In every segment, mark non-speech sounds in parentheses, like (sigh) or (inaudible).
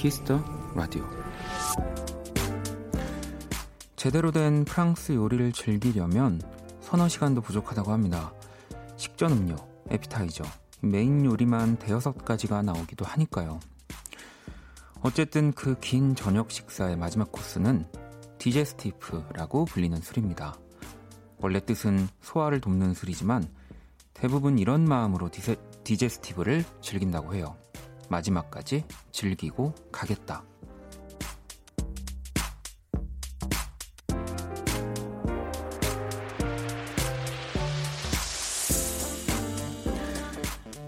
키스 더 라디오 제대로 된 프랑스 요리를 즐기려면 서너 시간도 부족하다고 합니다. 식전 음료, 애피타이저, 메인 요리만 대여섯 가지가 나오기도 하니까요. 어쨌든 그 긴 저녁 식사의 마지막 코스는 digestif라고 불리는 술입니다. 원래 뜻은 소화를 돕는 술이지만 대부분 이런 마음으로 디세, digestif를 즐긴다고 해요. 마지막까지 즐기고 가겠다.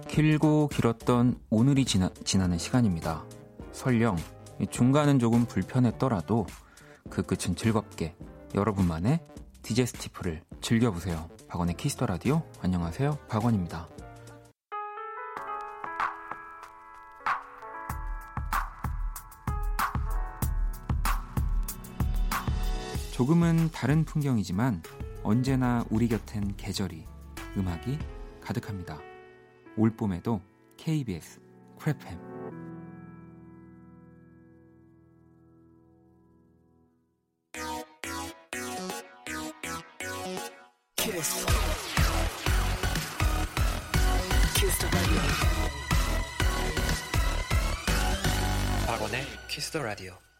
길고 길었던 오늘이 지나, 지나는 시간입니다. 설령 중간은 조금 불편했더라도 그 끝은 즐겁게 여러분만의 digestif를 즐겨보세요. 박원의 키스 더 라디오. 안녕하세요. 박원입니다. 조금은 다른 풍경이지만 언제나 우리 곁엔 계절이, 음악이 가득합니다. 올 봄에도 KBS 크래팸 키스 더 라디오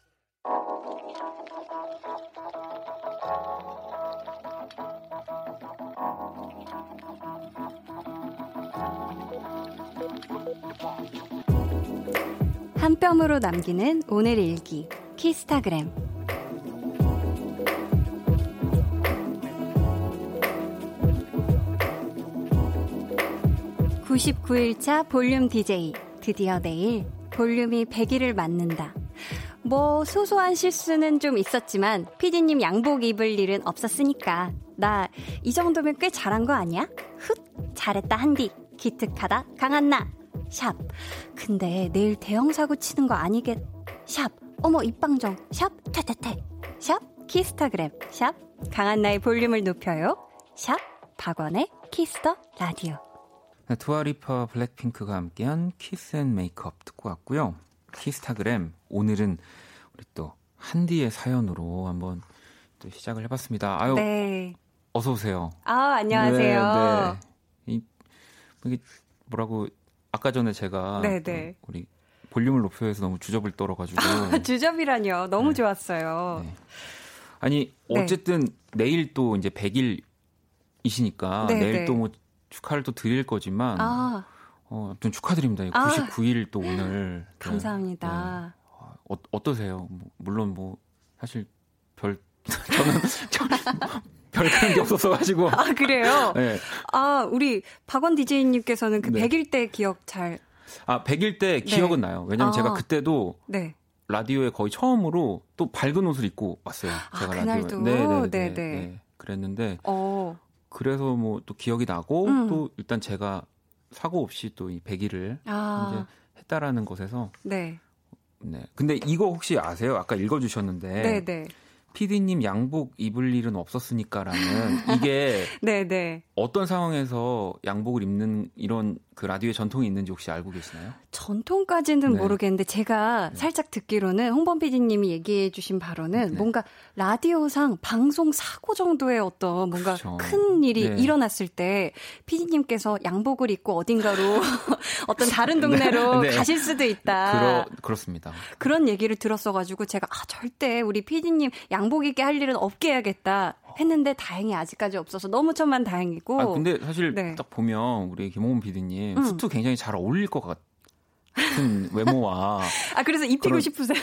한 뼘으로 남기는 오늘 일기 키스타그램 99일차 볼륨 DJ 드디어 내일 볼륨이 100일을 맞는다. 뭐 소소한 실수는 좀 있었지만 피디님 양복 입을 일은 없었으니까 나 이 정도면 꽤 잘한 거 아니야? 훗 잘했다 한디 기특하다 강한나 샵. 근데 내일 대형 사고 치는 거 아니겠? 샵. 어머 입방정. 샵. 퇴퇴퇴. 샵. 키스타그램. 샵. 강한나의 볼륨을 높여요. 샵. 박원의 키스 더 라디오. 네, 두아 리파 블랙핑크가 함께한 Kiss and Make Up 듣고 왔고요. 키스타그램 오늘은 우리 또 한디의 사연으로 한번 또 시작을 해봤습니다. 아유, 네. 어서 오세요. 아 안녕하세요. 네, 네. 이, 이게 뭐라고 아까 전에 제가 네네. 네. 우리 볼륨을 높여서 너무 주접을 떨어가지고 (laughs) 주접이라뇨 너무 네. 좋았어요. 네. 아니 네. 어쨌든 내일 또 이제 100일이시니까 네, 내일 또 뭐 축하를 또 드릴 거지만 아. 어, 아무튼 축하드립니다. 아. 99일 또 오늘 (laughs) 감사합니다. 어, 어떠세요? 뭐, 물론 뭐 사실 별 (laughs) 저는 별 그런 게 없어서 가지고. 아, 그래요? (laughs) 네. 아, 우리 박원 디제이님께서는 그 네. 100일 때 기억 잘. 아, 100일 때 네. 기억은 나요. 왜냐면 아. 제가 그때도. 네. 라디오에 거의 처음으로 또 밝은 옷을 입고 왔어요. 아, 제가 아, 라디오에. 네, 네, 네, 네. 그랬는데. 어. 그래서 뭐 또 기억이 나고 음. 또 일단 제가 사고 없이 또 이 100일을 아. 이제 했다라는 것에서. 네. 네. 근데 이거 혹시 아세요? 아까 읽어주셨는데. 네, 네. PD님 양복 입을 일은 없었으니까라는 이게 네네. (laughs) 네. 어떤 상황에서 양복을 입는 이런 그 라디오의 전통이 있는지 혹시 알고 계시나요? 전통까지는 네. 모르겠는데 제가 네. 살짝 듣기로는 홍범 PD님이 얘기해 주신 바로는 네. 뭔가 라디오상 방송 사고 정도의 어떤 뭔가 그렇죠. 큰 일이 네. 일어났을 때 PD님께서 양복을 입고 어딘가로 (laughs) 어떤 다른 동네로 네. 가실 수도 있다. 그러, 그렇습니다. 그런 얘기를 들었어가지고 제가 아 절대 우리 PD님 양복 입게 할 일은 없게 해야겠다. 했는데 다행히 아직까지 없어서 너무 천만 다행이고. 아, 근데 사실 네. 딱 보면 우리 김홍훈 PD님 음. 수트 굉장히 잘 어울릴 것 같은 외모와. (laughs) 아, 그래서 입히고 그런... 싶으세요?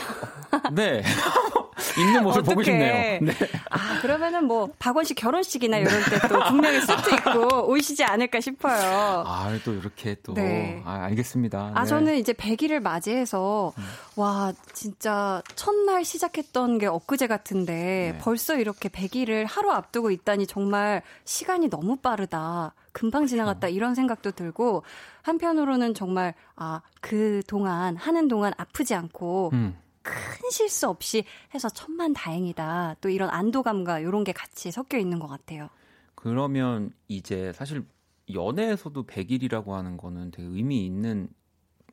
네. (laughs) 입는 모습 보고 싶네요. 네. 아, 그러면은 뭐, 박원 씨 결혼식이나 이런 때 또 분명히 수트 입고 (laughs) 오시지 않을까 싶어요. 아, 또 이렇게 또. 네. 아, 알겠습니다. 아, 네. 저는 이제 100일을 맞이해서, 음. 와, 진짜 첫날 시작했던 게 엊그제 같은데, 네. 벌써 이렇게 100일을 하루 앞두고 있다니 정말 시간이 너무 빠르다. 금방 지나갔다 그렇죠. 이런 생각도 들고 한편으로는 정말 아 그 동안 하는 동안 아프지 않고 음. 큰 실수 없이 해서 천만 다행이다. 또 이런 안도감과 이런 게 같이 섞여 있는 것 같아요. 그러면 이제 사실 연애에서도 100일이라고 하는 거는 되게 의미 있는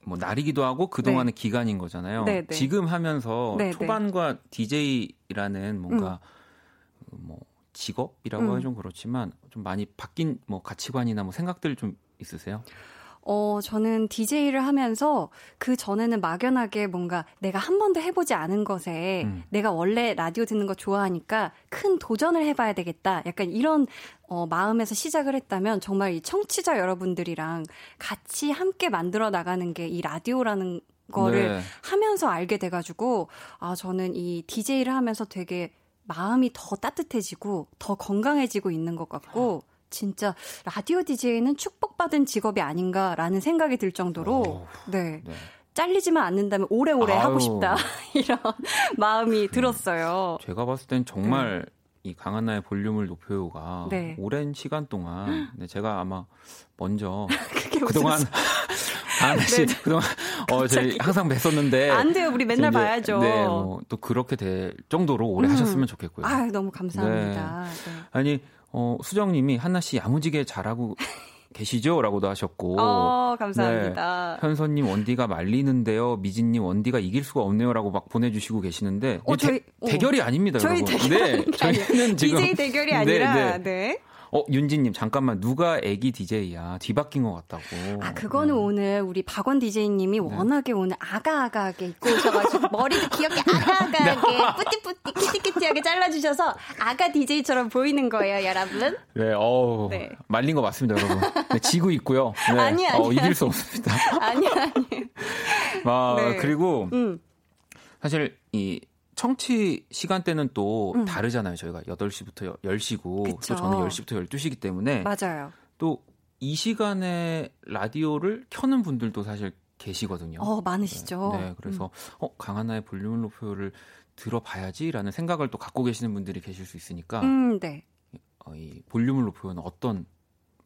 뭐 날이기도 하고 그동안의 네. 기간인 거잖아요. 네, 네. 지금 하면서 네, 네. 초반과 DJ라는 뭔가 음. 뭐 직업이라고 음. 하면 좀 그렇지만 좀 많이 바뀐 뭐 가치관이나 뭐 생각들 좀 있으세요? 어, 저는 DJ를 하면서 그 전에는 막연하게 뭔가 내가 한 번도 해보지 않은 것에 음. 내가 원래 라디오 듣는 거 좋아하니까 큰 도전을 해봐야 되겠다. 약간 이런 어, 마음에서 시작을 했다면 정말 이 청취자 여러분들이랑 같이 함께 만들어 나가는 게 이 라디오라는 거를 네. 하면서 알게 돼가지고 아, 저는 이 DJ를 하면서 되게 마음이 더 따뜻해지고 더 건강해지고 있는 것 같고 진짜 라디오 DJ는 축복받은 직업이 아닌가라는 생각이 들 정도로 오, 네. 네. 잘리지만 않는다면 오래오래 아유. 하고 싶다 (laughs) 이런 마음이 음, 들었어요. 제가 봤을 땐 정말 네. 이 강한나의 볼륨을 높여요가 네. 오랜 시간 동안 네, 제가 아마 먼저 (laughs) 그동안 (laughs) 아, 씨, 네. 그동안 어 저희 항상 뵀었는데 안 돼요. 우리 맨날 이제, 봐야죠. 네, 뭐 또 그렇게 될 정도로 오래 음. 하셨으면 좋겠고요. 아, 너무 감사합니다. 네. 네. 아니 어, 수정님이 한나 씨 야무지게 잘하고 (laughs) 계시죠? 라고도 하셨고. 어, 감사합니다. 네. 현서님 원디가 말리는데요. 미진님 원디가 이길 수가 없네요. 라고 막 보내주시고 계시는데. 어, 저희, 대, 어. 대결이 아닙니다. 저희 여러분. 대결 네. 저희는 (laughs) 지금. DJ 대결이 네, 아니라, 네. 네. 네. 어, 윤지님, 잠깐만, 누가 애기 DJ야? 뒤바뀐 것 같다고. 아, 그거는 네. 오늘 우리 박원 DJ님이 네. 워낙에 오늘 아가아가하게 입고 오셔가지고, (laughs) 머리도 귀엽게 아가아가하게, 뿌띠뿌띠, 키티키티하게 잘라주셔서, 아가 DJ처럼 보이는 거예요, 여러분. 네, 어우. 네. 말린 거 맞습니다, 여러분. 네, 지고 있고요. 네. (laughs) 아니, 아니. 어, 이길 수 없습니다. (laughs) 아니, 아니. 아, 네. 그리고, 음. 사실, 이, 청취 시간대는 또 음. 다르잖아요. 저희가 8시부터 10시고 그쵸. 또 저는 10시부터 12시기 때문에 맞아요. 또 이 시간에 라디오를 켜는 분들도 사실 계시거든요. 어, 많으시죠. 네, 네 그래서 음. 어, 강하나의 볼륨을 높여를 들어봐야지라는 생각을 또 갖고 계시는 분들이 계실 수 있으니까 음, 네. 어, 이 볼륨을 높여는 어떤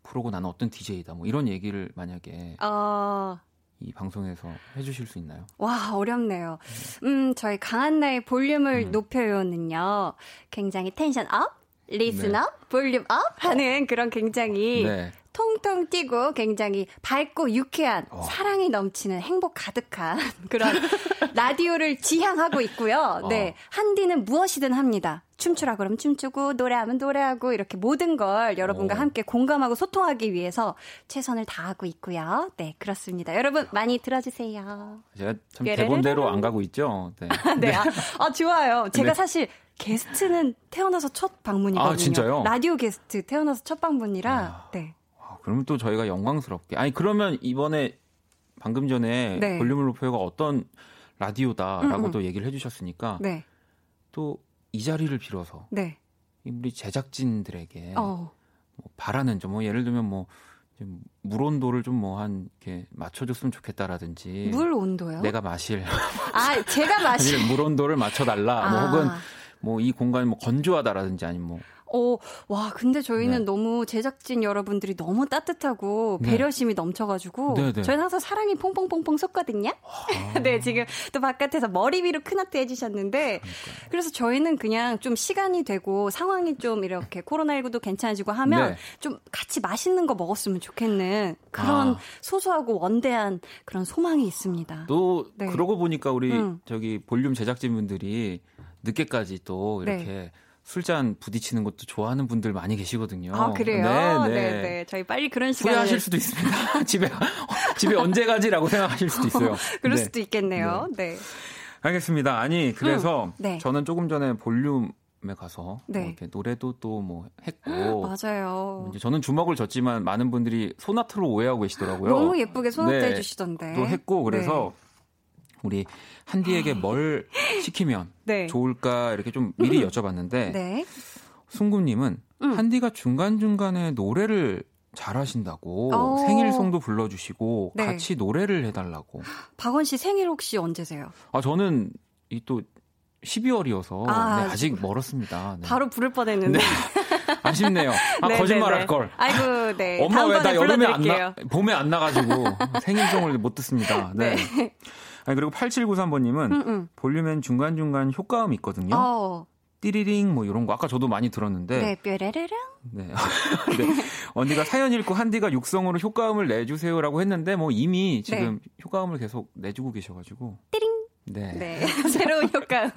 프로고 나는 어떤 DJ다 뭐 이런 얘기를 만약에 어... 이 방송에서 해주실 수 있나요? 와 어렵네요. 음 저희 강한나의 볼륨을 음. 높여요는요 굉장히 tension up, listen 네. up, volume up 하는 그런 굉장히 네. 통통 튀고 굉장히 밝고 유쾌한 어. 사랑이 넘치는 행복 가득한 (laughs) 그런 라디오를 지향하고 있고요. 어. 네. 한디는 무엇이든 합니다. 춤추라 그러면 춤추고 노래하면 노래하고 이렇게 모든 걸 여러분과 오. 함께 공감하고 소통하기 위해서 최선을 다하고 있고요. 네, 그렇습니다. 여러분 많이 들어주세요. 제가 참 대본대로 안 가고 있죠. 네. (laughs) 네. 아, 아, 좋아요. 제가 네. 사실 게스트는 태어나서 첫 방문이거든요. 아, 진짜요? 라디오 게스트 태어나서 첫 방문이라 아. 네. 그러면 또 저희가 영광스럽게. 아니, 그러면 이번에 방금 전에 네. 볼륨을 높여가 어떤 라디오다라고 음, 또 얘기를 해주셨으니까 네. 또 이 자리를 빌어서 네. 우리 제작진들에게 어. 뭐 바라는 점, 뭐 예를 들면 뭐 물 온도를 좀 뭐 한 이렇게 맞춰줬으면 좋겠다라든지 물 온도요? 내가 마실 (laughs) 아 제가 마실 물 온도를 맞춰달라 뭐 아. 뭐 혹은 뭐 이 공간이 뭐 건조하다라든지 아니면 뭐 어, 와, 근데 저희는 네. 너무 제작진 여러분들이 너무 따뜻하고 네. 배려심이 네. 넘쳐가지고 네, 네. 저희는 항상 사랑이 퐁퐁퐁퐁 쏟거든요. 아. (laughs) 네, 지금 또 바깥에서 머리 위로 큰 하트 해주셨는데 그러니까요. 그래서 저희는 그냥 좀 시간이 되고 상황이 좀 이렇게 코로나19도 괜찮아지고 하면 네. 좀 같이 맛있는 거 먹었으면 좋겠는 그런 아. 소소하고 원대한 그런 소망이 있습니다. 또 그러고 보니까 우리 음. 저기 볼륨 제작진분들이 늦게까지 또 이렇게 술잔 부딪히는 것도 좋아하는 분들 많이 계시거든요. 아, 그래요? 네, 네. 네, 네. 저희 빨리 그런 시간 후회하실 수도 있습니다. (laughs) 집에 집에 언제 가지라고 생각하실 수도 있어요. (laughs) 그럴 네. 수도 있겠네요. 네. 네. 알겠습니다. 아니, 그래서 음, 네. 저는 조금 전에 볼륨 에 가서 뭐 네. 뭐 이렇게 노래도 또 뭐 했고 (gasps) 맞아요. 이제 저는 주먹을 졌지만 많은 분들이 소나트로 오해하고 계시더라고요. 너무 예쁘게 소나트 네. 해주시던데. 또 했고 그래서 우리 한디에게 (gasps) 뭘 시키면 네. 좋을까 이렇게 좀 미리 음. 여쭤봤는데 네. 승구님은 음. 한디가 중간 중간에 노래를 잘하신다고 오. 생일송도 불러주시고 네. 같이 노래를 해달라고. 박원 씨 생일 혹시 언제세요? 아 저는 이 또 12월이어서 아, 네, 직 멀었습니다. 네. 바로 부를 뻔했는데. 네. (laughs) 아쉽네요. 아 네, 거짓말할 네, 걸. 아이고 네. 엄마 왜 나 여름에 안 나, 봄에 안 나가지고 생일송을 못 듣습니다. (laughs) 네. 아니, 그리고 8793번님은 음, 음. 볼륨엔 중간중간 효과음 있거든요. 어. 띠리링 뭐 이런 거 아까 저도 많이 들었는데 네, 뾰레르릉. 네. (laughs) 네. 언니가 사연 읽고 한디가 육성으로 효과음을 내주세요라고 했는데 뭐 이미 지금 네. 효과음을 계속 내주고 계셔가지고 띠링. 네. 네. (laughs) 새로운 효과음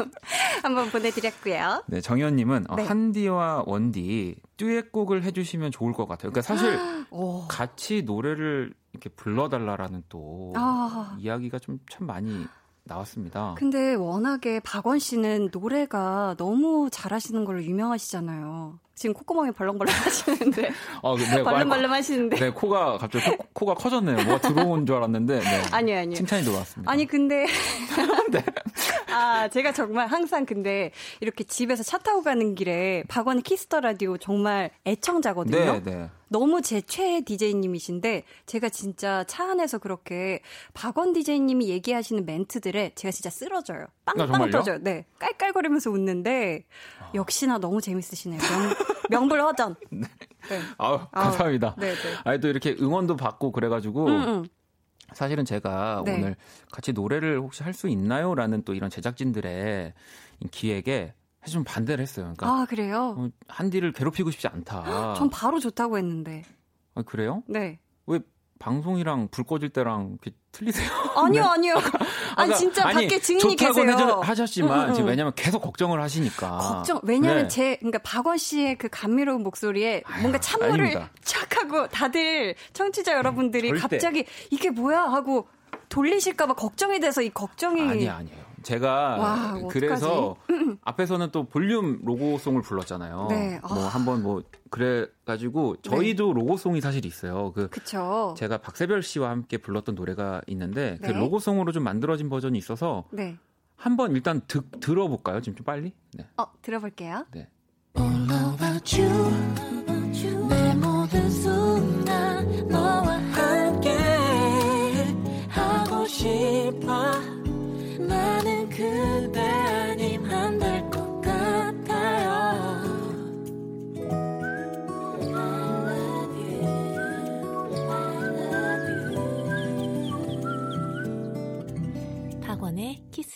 한번 보내드렸고요. 네, 정현님은 어, 네. 한디와 원디 듀엣곡을 해주시면 좋을 것 같아요. 그러니까 사실 (gasps) 같이 노래를 이렇게 불러달라라는 또 아. 이야기가 좀 참 많이 나왔습니다. 근데 워낙에 박원 씨는 노래가 너무 잘하시는 걸로 유명하시잖아요. 지금 콧구멍이 벌렁벌렁 (laughs) 하시는데. 아, 네, 벌렁벌렁 하시는데. 네, 코가 갑자기 코, 가 커졌네요. 뭐가 들어온 줄 알았는데. 네. (laughs) 아니요, 아니요. 칭찬이 들어왔습니다. 아니, 근데. (laughs) 네. 아, 제가 정말 항상 근데 이렇게 집에서 차 타고 가는 길에 박원의 키스 더 라디오 정말 애청자거든요. 네, 네. 너무 제 최애 DJ님이신데 제가 진짜 차 안에서 그렇게 박원 DJ님이 얘기하시는 멘트들에 제가 진짜 쓰러져요. 빵빵 아, 터져요. 네. 깔깔거리면서 웃는데 아. 역시나 너무 재밌으시네요. 명, (laughs) 불허전 네. 네. 아우, 감사합니다. 아, 네, 네. 아니 또 이렇게 응원도 받고 그래 가지고 음, 음. 사실은 제가 네. 오늘 같이 노래를 혹시 할 수 있나요? 라는 또 이런 제작진들의 기획에 좀 반대를 했어요. 그러니까 아, 그래요? 어, 한디를 괴롭히고 싶지 않다. 전 바로 좋다고 했는데. 아, 그래요? 네. 왜 방송이랑 불 꺼질 때랑 틀리세요? (laughs) 아니요, 네? (laughs) 아니요. 아니 진짜 아니, 밖에 증인이 계세요. 하셨지만 응, 응. 지금 왜냐면 계속 걱정을 하시니까. 걱정. 왜냐면 네. 제 그러니까 박원 씨의 그 감미로운 목소리에 아유, 뭔가 찬물을 촥 하고 다들 청취자 여러분들이 음, 갑자기 이게 뭐야 하고 돌리실까봐 걱정이 돼서 이 걱정이 아니 아니에요. 제가 와, 그래서 (laughs) 앞에서는 또 볼륨 로고송을 불렀잖아요. 네. 뭐 아. 한번 뭐 그래 가지고 저희도 네. 로고송이 사실 있어요. 그 그쵸. 제가 박세별 씨와 함께 불렀던 노래가 있는데 그 네. 그 로고송으로 좀 만들어진 버전이 있어서 네. 한번 일단 듣, 들어볼까요? 지금 좀 빨리? 네. 어, 들어볼게요. 네.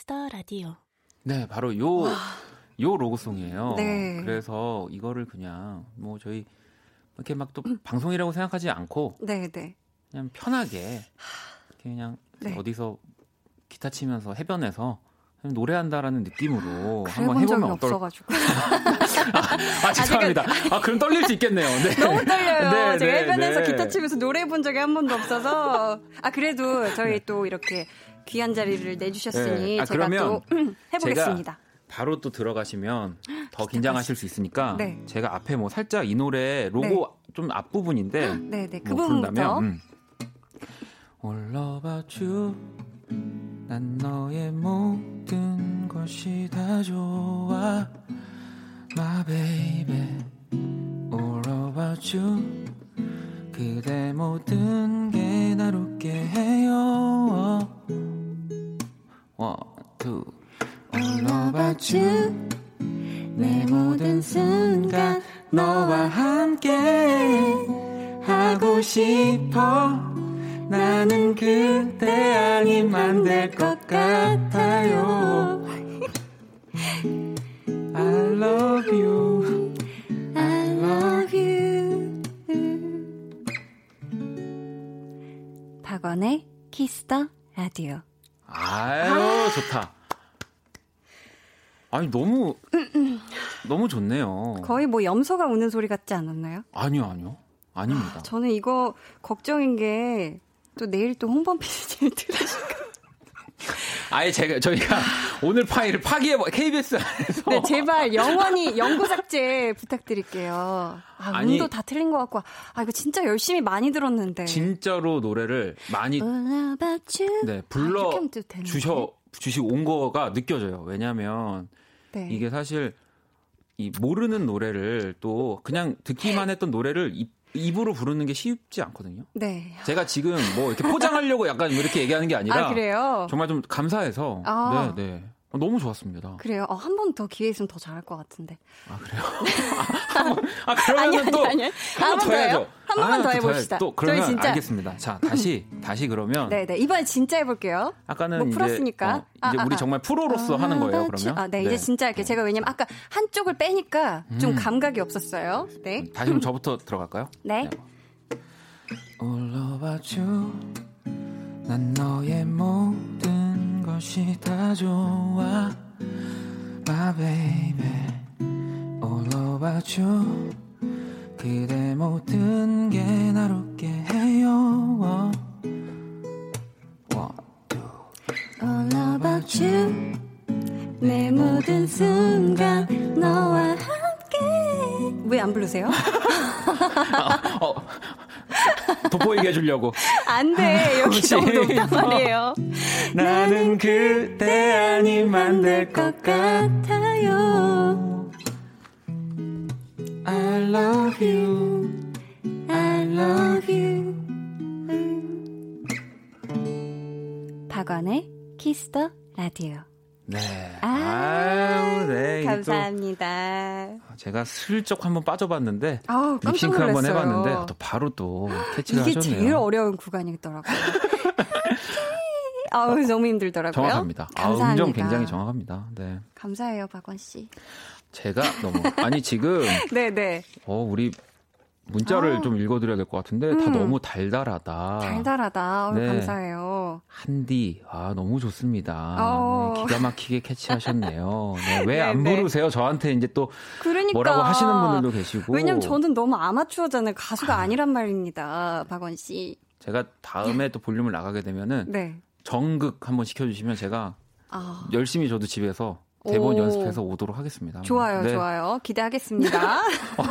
키스 더 라디오 네 바로 요요 로고송이에요. 네. 그래서 이거를 그냥 뭐 저희 이렇게 막 또 방송이라고 생각하지 않고 네, 네. 그냥 편하게 그냥 네. 어디서 기타 치면서 해변에서 노래한다라는 느낌으로 한번 해보면 어떨... 없어가지고. (laughs) 아, 아, 죄송합니다. 아, 그럼 떨릴 수 있겠네요. 네. 너무 떨려요. 네, 제가 네, 해변에서 네. 기타 치면서 노래 해본 적이 한 번도 없어서. 아, 그래도 저희 네. 또 이렇게 귀한 자리를 내주셨으니 네. 아, 제가 또 (clears throat) 해보겠습니다. 바로 또 들어가시면 더 긴장하실 수 있으니까 네. 제가 앞에 뭐 살짝 이 노래 로고 좀 앞부분인데 네네 그 뭐 부분부터 음. All about you 난 너의 모든 것이 다 좋아 My baby All about you 그대 모든 게 날 웃게 해요 you 내 모든 순간 너와 함께 하고 싶어 나는 그대 아님 안될 것 같아요. I love you. I love you. 박원의 키스 더 라디오. 아유, 아. 좋다. 아니, 너무, 너무 좋네요. 거의 뭐 염소가 우는 소리 같지 않았나요? 아니요, 아니요. 아닙니다. 저는 이거 걱정인 게 또 내일 또 홍범 PD님 들으실까? (laughs) 아예 제가 저희가 오늘 파일을 파기해 KBS 안에서 네 제발 영원히 영구 삭제 부탁드릴게요. 아 아니, 음도 다 틀린 것 같고 아 이거 진짜 열심히 많이 들었는데 진짜로 노래를 많이 네 불러 아, 주셔 주시고 온 거가 느껴져요. 왜냐하면 네. 이게 사실 이 모르는 노래를 또 그냥 듣기만 했던 노래를 입으로 부르는 게 쉽지 않거든요. 네. 제가 지금 뭐 이렇게 포장하려고 약간 이렇게 얘기하는 게 아니라 아, 정말 좀 감사해서 아. 네, 네. 너무 좋았습니다. 그래요? 어, 한 번 더 기회 있으면 더 잘할 것 같은데. 아, 그래요? (laughs) 아, 아, 그러면 또. 한번 더 해야죠. 한 번만 아, 더 해봅시다. 또 그러면 저희 진짜... 알겠습니다. 자 다시 (laughs) 다시 그러면 네네 이번에 진짜 해볼게요. 아까는 뭐 풀었으니까 이제, 어, 이제 아, 우리 아, 정말 프로로서 아, 하는 거예요. 그러면 아, 네, 네, 이제 진짜 할게요. 제가 왜냐면 아까 한쪽을 빼니까 좀 음. 감각이 없었어요. 네 다시 그럼 저부터 들어갈까요? 네. All about you 난 너의 모든 것이 다 좋아 My baby All about you 그대 모든 게 나를 웃게 해요 One, two All about you 내 모든 순간 너와 함께 왜 안 부르세요? 어, 어. 돋보이게 해주려고. 안 돼. 여기 너무 높단 말이에요. 나는 그대 아니면 될것 같아요. I love you. I love you. 박원의 키스 더 라디오. 네. 아, 아유, 네. 감사합니다. 제가 슬쩍 한번 빠져봤는데 아우, 립싱크 한번 해봤는데 또 바로 또 캐치를 이게 하셨네요. 제일 어려운 구간이더라고요. 아우 (laughs) 너무 힘들더라고요. 정확합니다. 감사합니다. 아, 음정 굉장히 정확합니다. 네. 감사해요, 박원 씨. 제가 너무 아니 지금 네네. (laughs) 네. 어 우리 문자를 아. 좀 읽어드려야 될 것 같은데 음. 다 너무 달달하다. 달달하다. 네. 감사해요. 한디, 아 너무 좋습니다. 어. 네, 기가 막히게 캐치하셨네요. 네, 왜안 (laughs) 네, 네. 부르세요? 저한테 이제 또 그러니까. 뭐라고 하시는 분들도 계시고. 왜냐면 저는 너무 아마추어잖아요. 가수가 아. 아니란 말입니다, 박원 씨. 제가 다음에 또 볼륨을 나가게 되면은 네. 정극 한번 시켜주시면 제가 아. 열심히 저도 집에서 대본 오. 연습해서 오도록 하겠습니다. 좋아요, 네. 좋아요. 기대하겠습니다. (laughs) 어,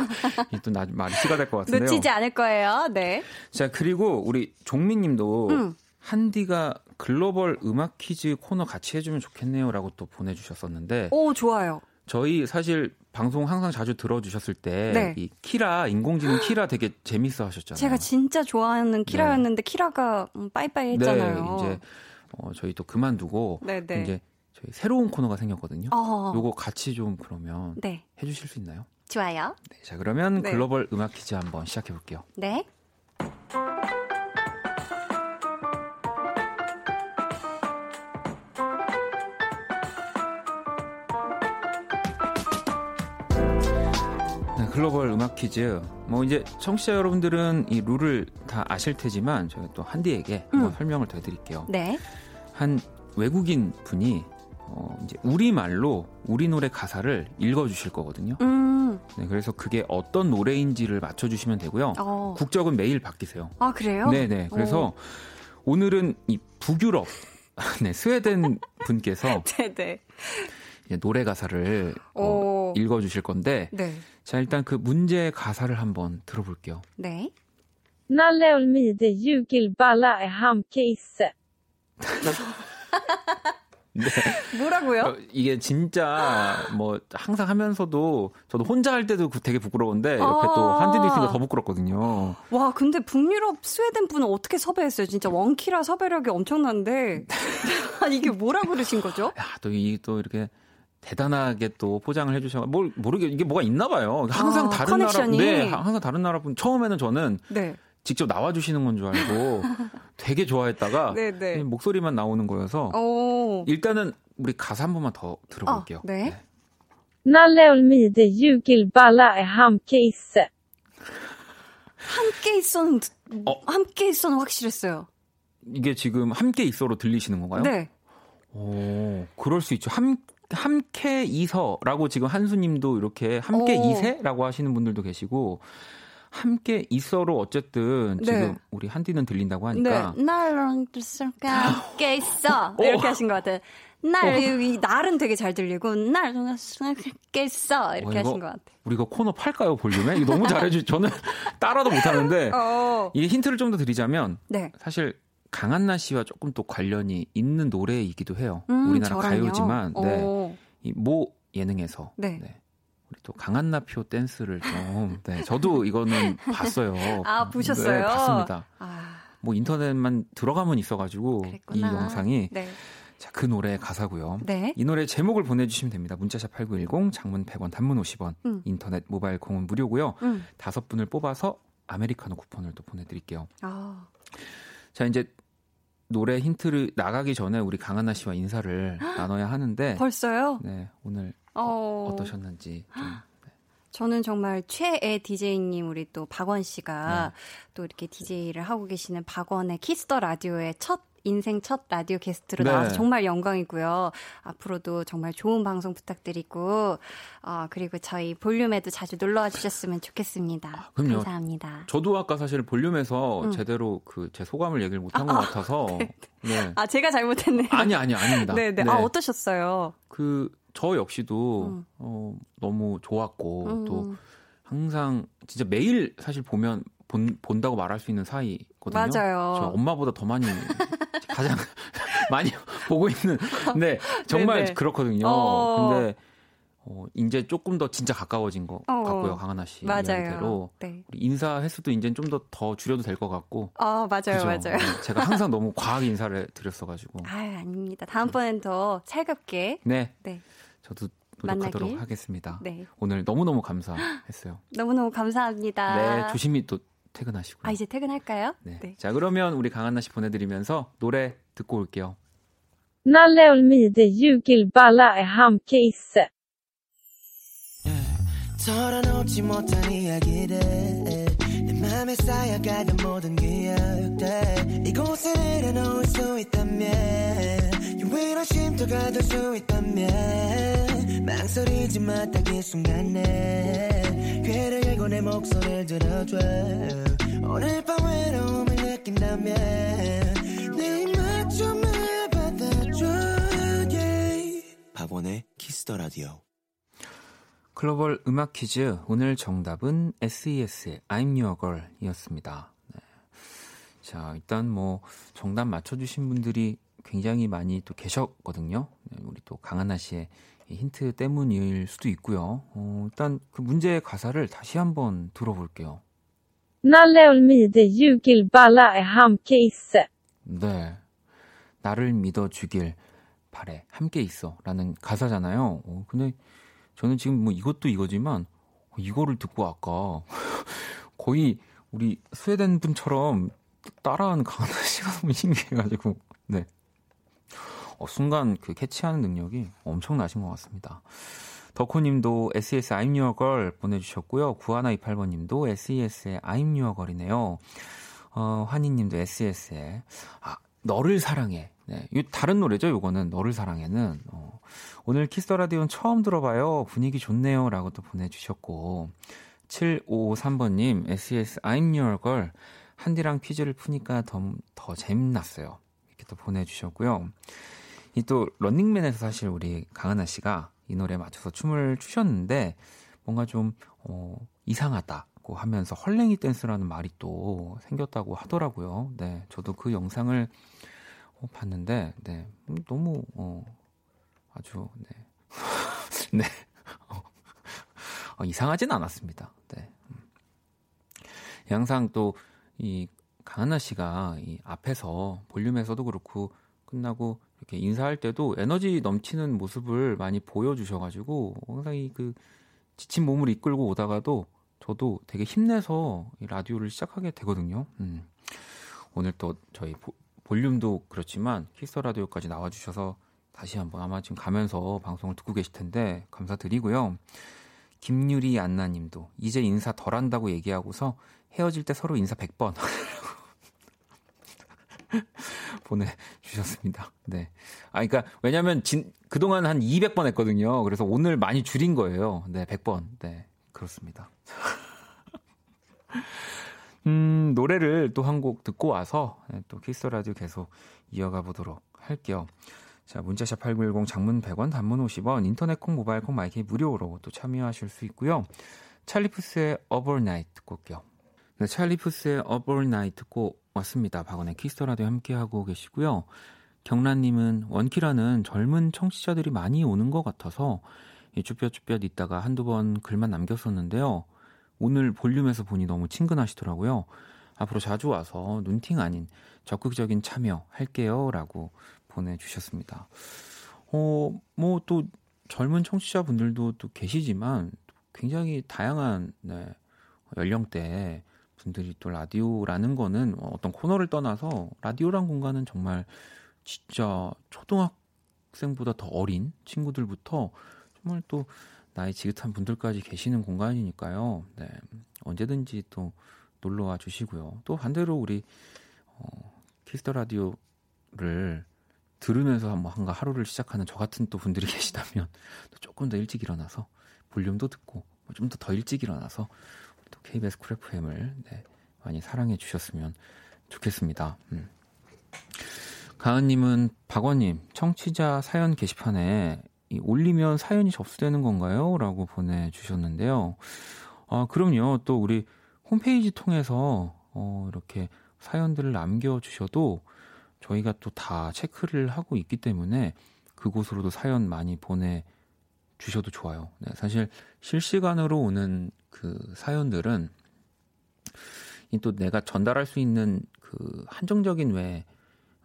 또 나, 말이 시가 될 것 같은데요. 놓치지 않을 거예요. 네. 자, 그리고 우리 종민님도 음. 한디가 글로벌 음악 퀴즈 코너 같이 해주면 좋겠네요라고 또 보내주셨었는데. 오, 좋아요. 저희 사실 방송 항상 자주 들어주셨을 때이 네. 키라 인공지능 키라 되게 재밌어 하셨잖아요. 제가 진짜 좋아하는 키라였는데 네. 키라가 음, 빠이빠이 했잖아요. 네, 이제 어, 저희 또 그만두고 네네. 네. 이제 저희 새로운 코너가 생겼거든요. 어. 요거 같이 좀 그러면 네. 해주실 수 있나요? 좋아요. 네, 자 그러면 네. 글로벌 음악 퀴즈 한번 시작해 볼게요. 네. 글로벌 음악 퀴즈. 뭐 이제 청취자 여러분들은 이 룰을 다 아실 테지만 저희가 또 한디에게 음. 설명을 더 해드릴게요. 네. 한 외국인 분이 어, 이제 우리 말로 우리 노래 가사를 읽어 주실 거거든요. 음. 네, 그래서 그게 어떤 노래인지를 맞춰 주시면 되고요. 어. 국적은 매일 바뀌세요. 아, 그래요? 네 네. 그래서 오. 오늘은 이 북유럽, (laughs) 네, 스웨덴 분께서 (laughs) 네 네. 노래 가사를 어, 읽어주실 건데, 네. 자, 일단 그 문제 가사를 한번 들어볼게요. 네. 나레 올미데 유길 발라에 함께 있어. 네. 뭐라고요? 어, 이게 진짜 뭐 항상 하면서도 저도 혼자 할 때도 되게 부끄러운데 옆에 아~ 또 한디도 있으니까 더 부끄럽거든요. 와, 근데 북유럽 스웨덴 분은 어떻게 섭외했어요? 진짜 원키라 섭외력이 엄청난데 (laughs) (laughs) 이게 뭐라 그러신 거죠? 야, 또이또 이렇게 대단하게 또 포장을 해주셔. 뭘 모르게 이게 뭐가 있나 봐요. 항상 아, 다른 커넥션이. 나라, 네, 항상 다른 나라 분 처음에는 저는 네. 직접 나와주시는 건 줄 알고 (laughs) 되게 좋아했다가 네, 네. 목소리만 나오는 거여서 오. 일단은 우리 가사 한 번만 더 들어볼게요. 어, 네. 올미데 유길 발라에 함께 있어. 함께 있어는 어. 함께 있어는 확실했어요. 이게 지금 함께 있어로 들리시는 건가요? 네. 오, 그럴 수 있죠. 함 함께 이서라고 지금 한수님도 이렇게 함께 오. 이세라고 하시는 분들도 계시고 함께 있어로 어쨌든 네. 지금 우리 한디는 들린다고 하니까 네. 나랑 함께 있어 어. 이렇게 하신 것 같아요. 날, 어. 이 날은 되게 잘 들리고, 날, 함께 있어. 이렇게 어, 하신 것 같아요. 우리 이거 코너 팔까요, 볼륨에? 이거 너무 잘해주, 저는 (laughs) 따라도 못하는데, (laughs) 어. 이게 힌트를 좀 더 드리자면, 네. 사실, 강한나 씨와 조금 또 관련이 있는 노래이기도 해요. 음, 우리나라 저랑요? 가요지만, 네. 이모 예능에서. 네. 네. 우리 또 강한나 표 댄스를 좀, 네, 저도 이거는 (laughs) 봤어요. 아, 보셨어요? 네, 봤습니다. 아. 뭐 인터넷만 들어가면 있어가지고 그랬구나. 이 영상이 네. 자, 그 노래 가사고요. 네. 이 노래 제목을 보내주시면 됩니다. 문자샵 8910, 장문 100원, 단문 50원, 음. 인터넷 모바일 공은 무료고요. 음. 다섯 분을 뽑아서 아메리카노 쿠폰을 또 보내드릴게요. 아. 자, 이제 노래 힌트를 나가기 전에 우리 강한나 씨와 인사를 나눠야 하는데. 벌써요? 네, 오늘 어... 어떠셨는지 좀. 네. 저는 정말 최애 DJ님 우리 또 박원 씨가 네. 또 이렇게 DJ를 하고 계시는 박원의 키스 더 라디오의 첫 인생 첫 라디오 게스트로 네. 나와서 정말 영광이고요. 앞으로도 정말 좋은 방송 부탁드리고, 어, 그리고 저희 볼륨에도 자주 놀러와 주셨으면 좋겠습니다. 아. 감사합니다. 저도 아까 사실 볼륨에서 음. 제대로 그 제 소감을 얘기를 못한 아, 것 같아서. 네. 네. 아, 제가 잘못했네요. 아니, 아니, 아닙니다. 네네. 네. 아, 네. 어떠셨어요? 그, 저 역시도, 음. 어, 너무 좋았고, 음. 또 항상 진짜 매일 사실 보면 본, 본다고 말할 수 있는 사이 거든요. 맞아요. 저 엄마보다 더 많이 (laughs) 가장 (laughs) 많이 보고 있는. 네, 정말 네네. 그렇거든요. 어... 근데 어, 이제 조금 더 진짜 가까워진 것 어... 같고요, 강하나 씨 맞아요. 이야기대로. 네. 인사 횟수도 이제 좀더 더 줄여도 될 것 같고. 아 맞아요, 그죠? 맞아요. 네, 제가 항상 너무 과하게 인사를 드렸어가지고. 아 아닙니다. 다음번엔 더 살갑게. 네. 네. 저도 노력하도록 만나길. 하겠습니다. 네. 오늘 너무너무 감사했어요. (gasps) 너무너무 감사합니다. 네, 조심히 또 퇴근하시고. 아, 이제 퇴근할까요? 네. 네. 자, 그러면 우리 강한나 씨 보내드리면서 노래 듣고 올게요. Nalle Olmide ljugil balla är hamkisse. 털어놓지 못한 이야기들 내 맘에 쌓여가던 모든 기억들 이곳에 내려놓을 수 있다면 유일한 쉼터가 될 수 있다면 망설이지 마 딱 이 순간에 귀를 열고 내 목소리를 들어줘. 오늘 밤 외로움을 느낀다면 내좀 받아줘. Yeah. 박원의 키스 더 라디오 글로벌 음악 퀴즈 오늘 정답은 SES의 I'm Your Girl 이었습니다. 네. 자 일단 뭐 정답 맞춰주신 분들이 굉장히 많이 또 계셨거든요. 네, 우리 또 강하나 씨의 힌트 때문일 수도 있고요. 어, 일단 그 문제의 가사를 다시 한번 들어볼게요. 나를 믿어 주길 바라에 함께 있어. 네. 나를 믿어 주길 바래 함께 있어라는 가사잖아요. 어, 근데 저는 지금 뭐 이것도 이거지만 이거를 듣고 아까 (laughs) 거의 우리 스웨덴 분처럼 따라하는 강하나 씨가 너무 신기해가지고 네. 어, 순간 그 캐치하는 능력이 엄청나신 것 같습니다. 덕호님도 SES I'm Your Girl 보내주셨고요. 9128번님도 SES의 I'm Your Girl이네요. 어, 환희님도 SES의 아, 너를 사랑해. 네, 이 다른 노래죠. 요거는 너를 사랑해는 어, 오늘 키스 라디오는 처음 들어봐요. 분위기 좋네요 라고 또 보내주셨고 7553번님 SES I'm Your Girl 한디랑 퀴즈를 푸니까 더, 더 재밌났어요. 이렇게 또 보내주셨고요. 이 또 런닝맨에서 사실 우리 강은하 씨가 이 노래에 맞춰서 춤을 추셨는데 뭔가 좀 어, 이상하다고 하면서 헐랭이 댄스라는 말이 또 생겼다고 하더라고요. 네, 저도 그 영상을 어, 봤는데 네, 음, 너무 어, 아주 네, (laughs) 네 어, 어, 이상하진 않았습니다. 네, 음. 항상 또 이 강한나 씨가 이 앞에서 볼륨에서도 그렇고 끝나고 이렇게 인사할 때도 에너지 넘치는 모습을 많이 보여주셔가지고 항상 이 그 지친 몸을 이끌고 오다가도 저도 되게 힘내서 이 라디오를 시작하게 되거든요. 음. 오늘 또 저희 보, 볼륨도 그렇지만 키스 라디오까지 나와주셔서 다시 한번 아마 지금 가면서 방송을 듣고 계실 텐데 감사드리고요. 김유리 안나님도 이제 인사 덜 한다고 얘기하고서 헤어질 때 서로 인사 100번 (laughs) 보내주셨습니다. 네. 아, 그니까, 왜냐면, 진, 그동안 한 200번 했거든요. 그래서 오늘 많이 줄인 거예요. 네, 100번. 네, 그렇습니다. (laughs) 음, 노래를 또 한 곡 듣고 와서, 네, 또 키스 라디오 계속 이어가 보도록 할게요. 자, 문자샵 8910 장문 100원, 단문 50원, 인터넷 콩, 모바일 콩, 마이크 무료로 또 참여하실 수 있고요. 찰리푸스의 Overnight 듣고 올게요. 네, 찰리푸스의 Overnight 듣고 왔습니다. 박원의 키스터라디오 함께하고 계시고요. 경란님은 원키라는 젊은 청취자들이 많이 오는 것 같아서 쭈뼛쭈뼛 있다가 한두 번 글만 남겼었는데요. 오늘 볼륨에서 보니 너무 친근하시더라고요. 앞으로 자주 와서 눈팅 아닌 적극적인 참여 할게요. 라고 보내주셨습니다. 어, 뭐 또 젊은 청취자분들도 또 계시지만 굉장히 다양한 네, 연령대 분들이 또 라디오라는 거는 어떤 코너를 떠나서 라디오란 공간은 정말 진짜 초등학생보다 더 어린 친구들부터 정말 또 나이 지긋한 분들까지 계시는 공간이니까요. 네. 언제든지 또 놀러 와 주시고요. 또 반대로 우리 어, 키스 더 라디오를 들으면서 한번 한가 하루를 시작하는 저 같은 또 분들이 (laughs) 계시다면 또 조금 더 일찍 일어나서 볼륨도 듣고 뭐 좀더 더 일찍 일어나서 또 KBS Cool FM을 네, 많이 사랑해 주셨으면 좋겠습니다. 음. 가은님은 박원님 청취자 사연 게시판에 이 올리면 사연이 접수되는 건가요? 라고 보내주셨는데요. 아, 그럼요. 또 우리 홈페이지 통해서 어, 이렇게 사연들을 남겨주셔도 저희가 또 다 체크를 하고 있기 때문에 그곳으로도 사연 많이 보내 주셔도 좋아요. 네, 사실 실시간으로 오는 그 사연들은 또 내가 전달할 수 있는 그 한정적인 왜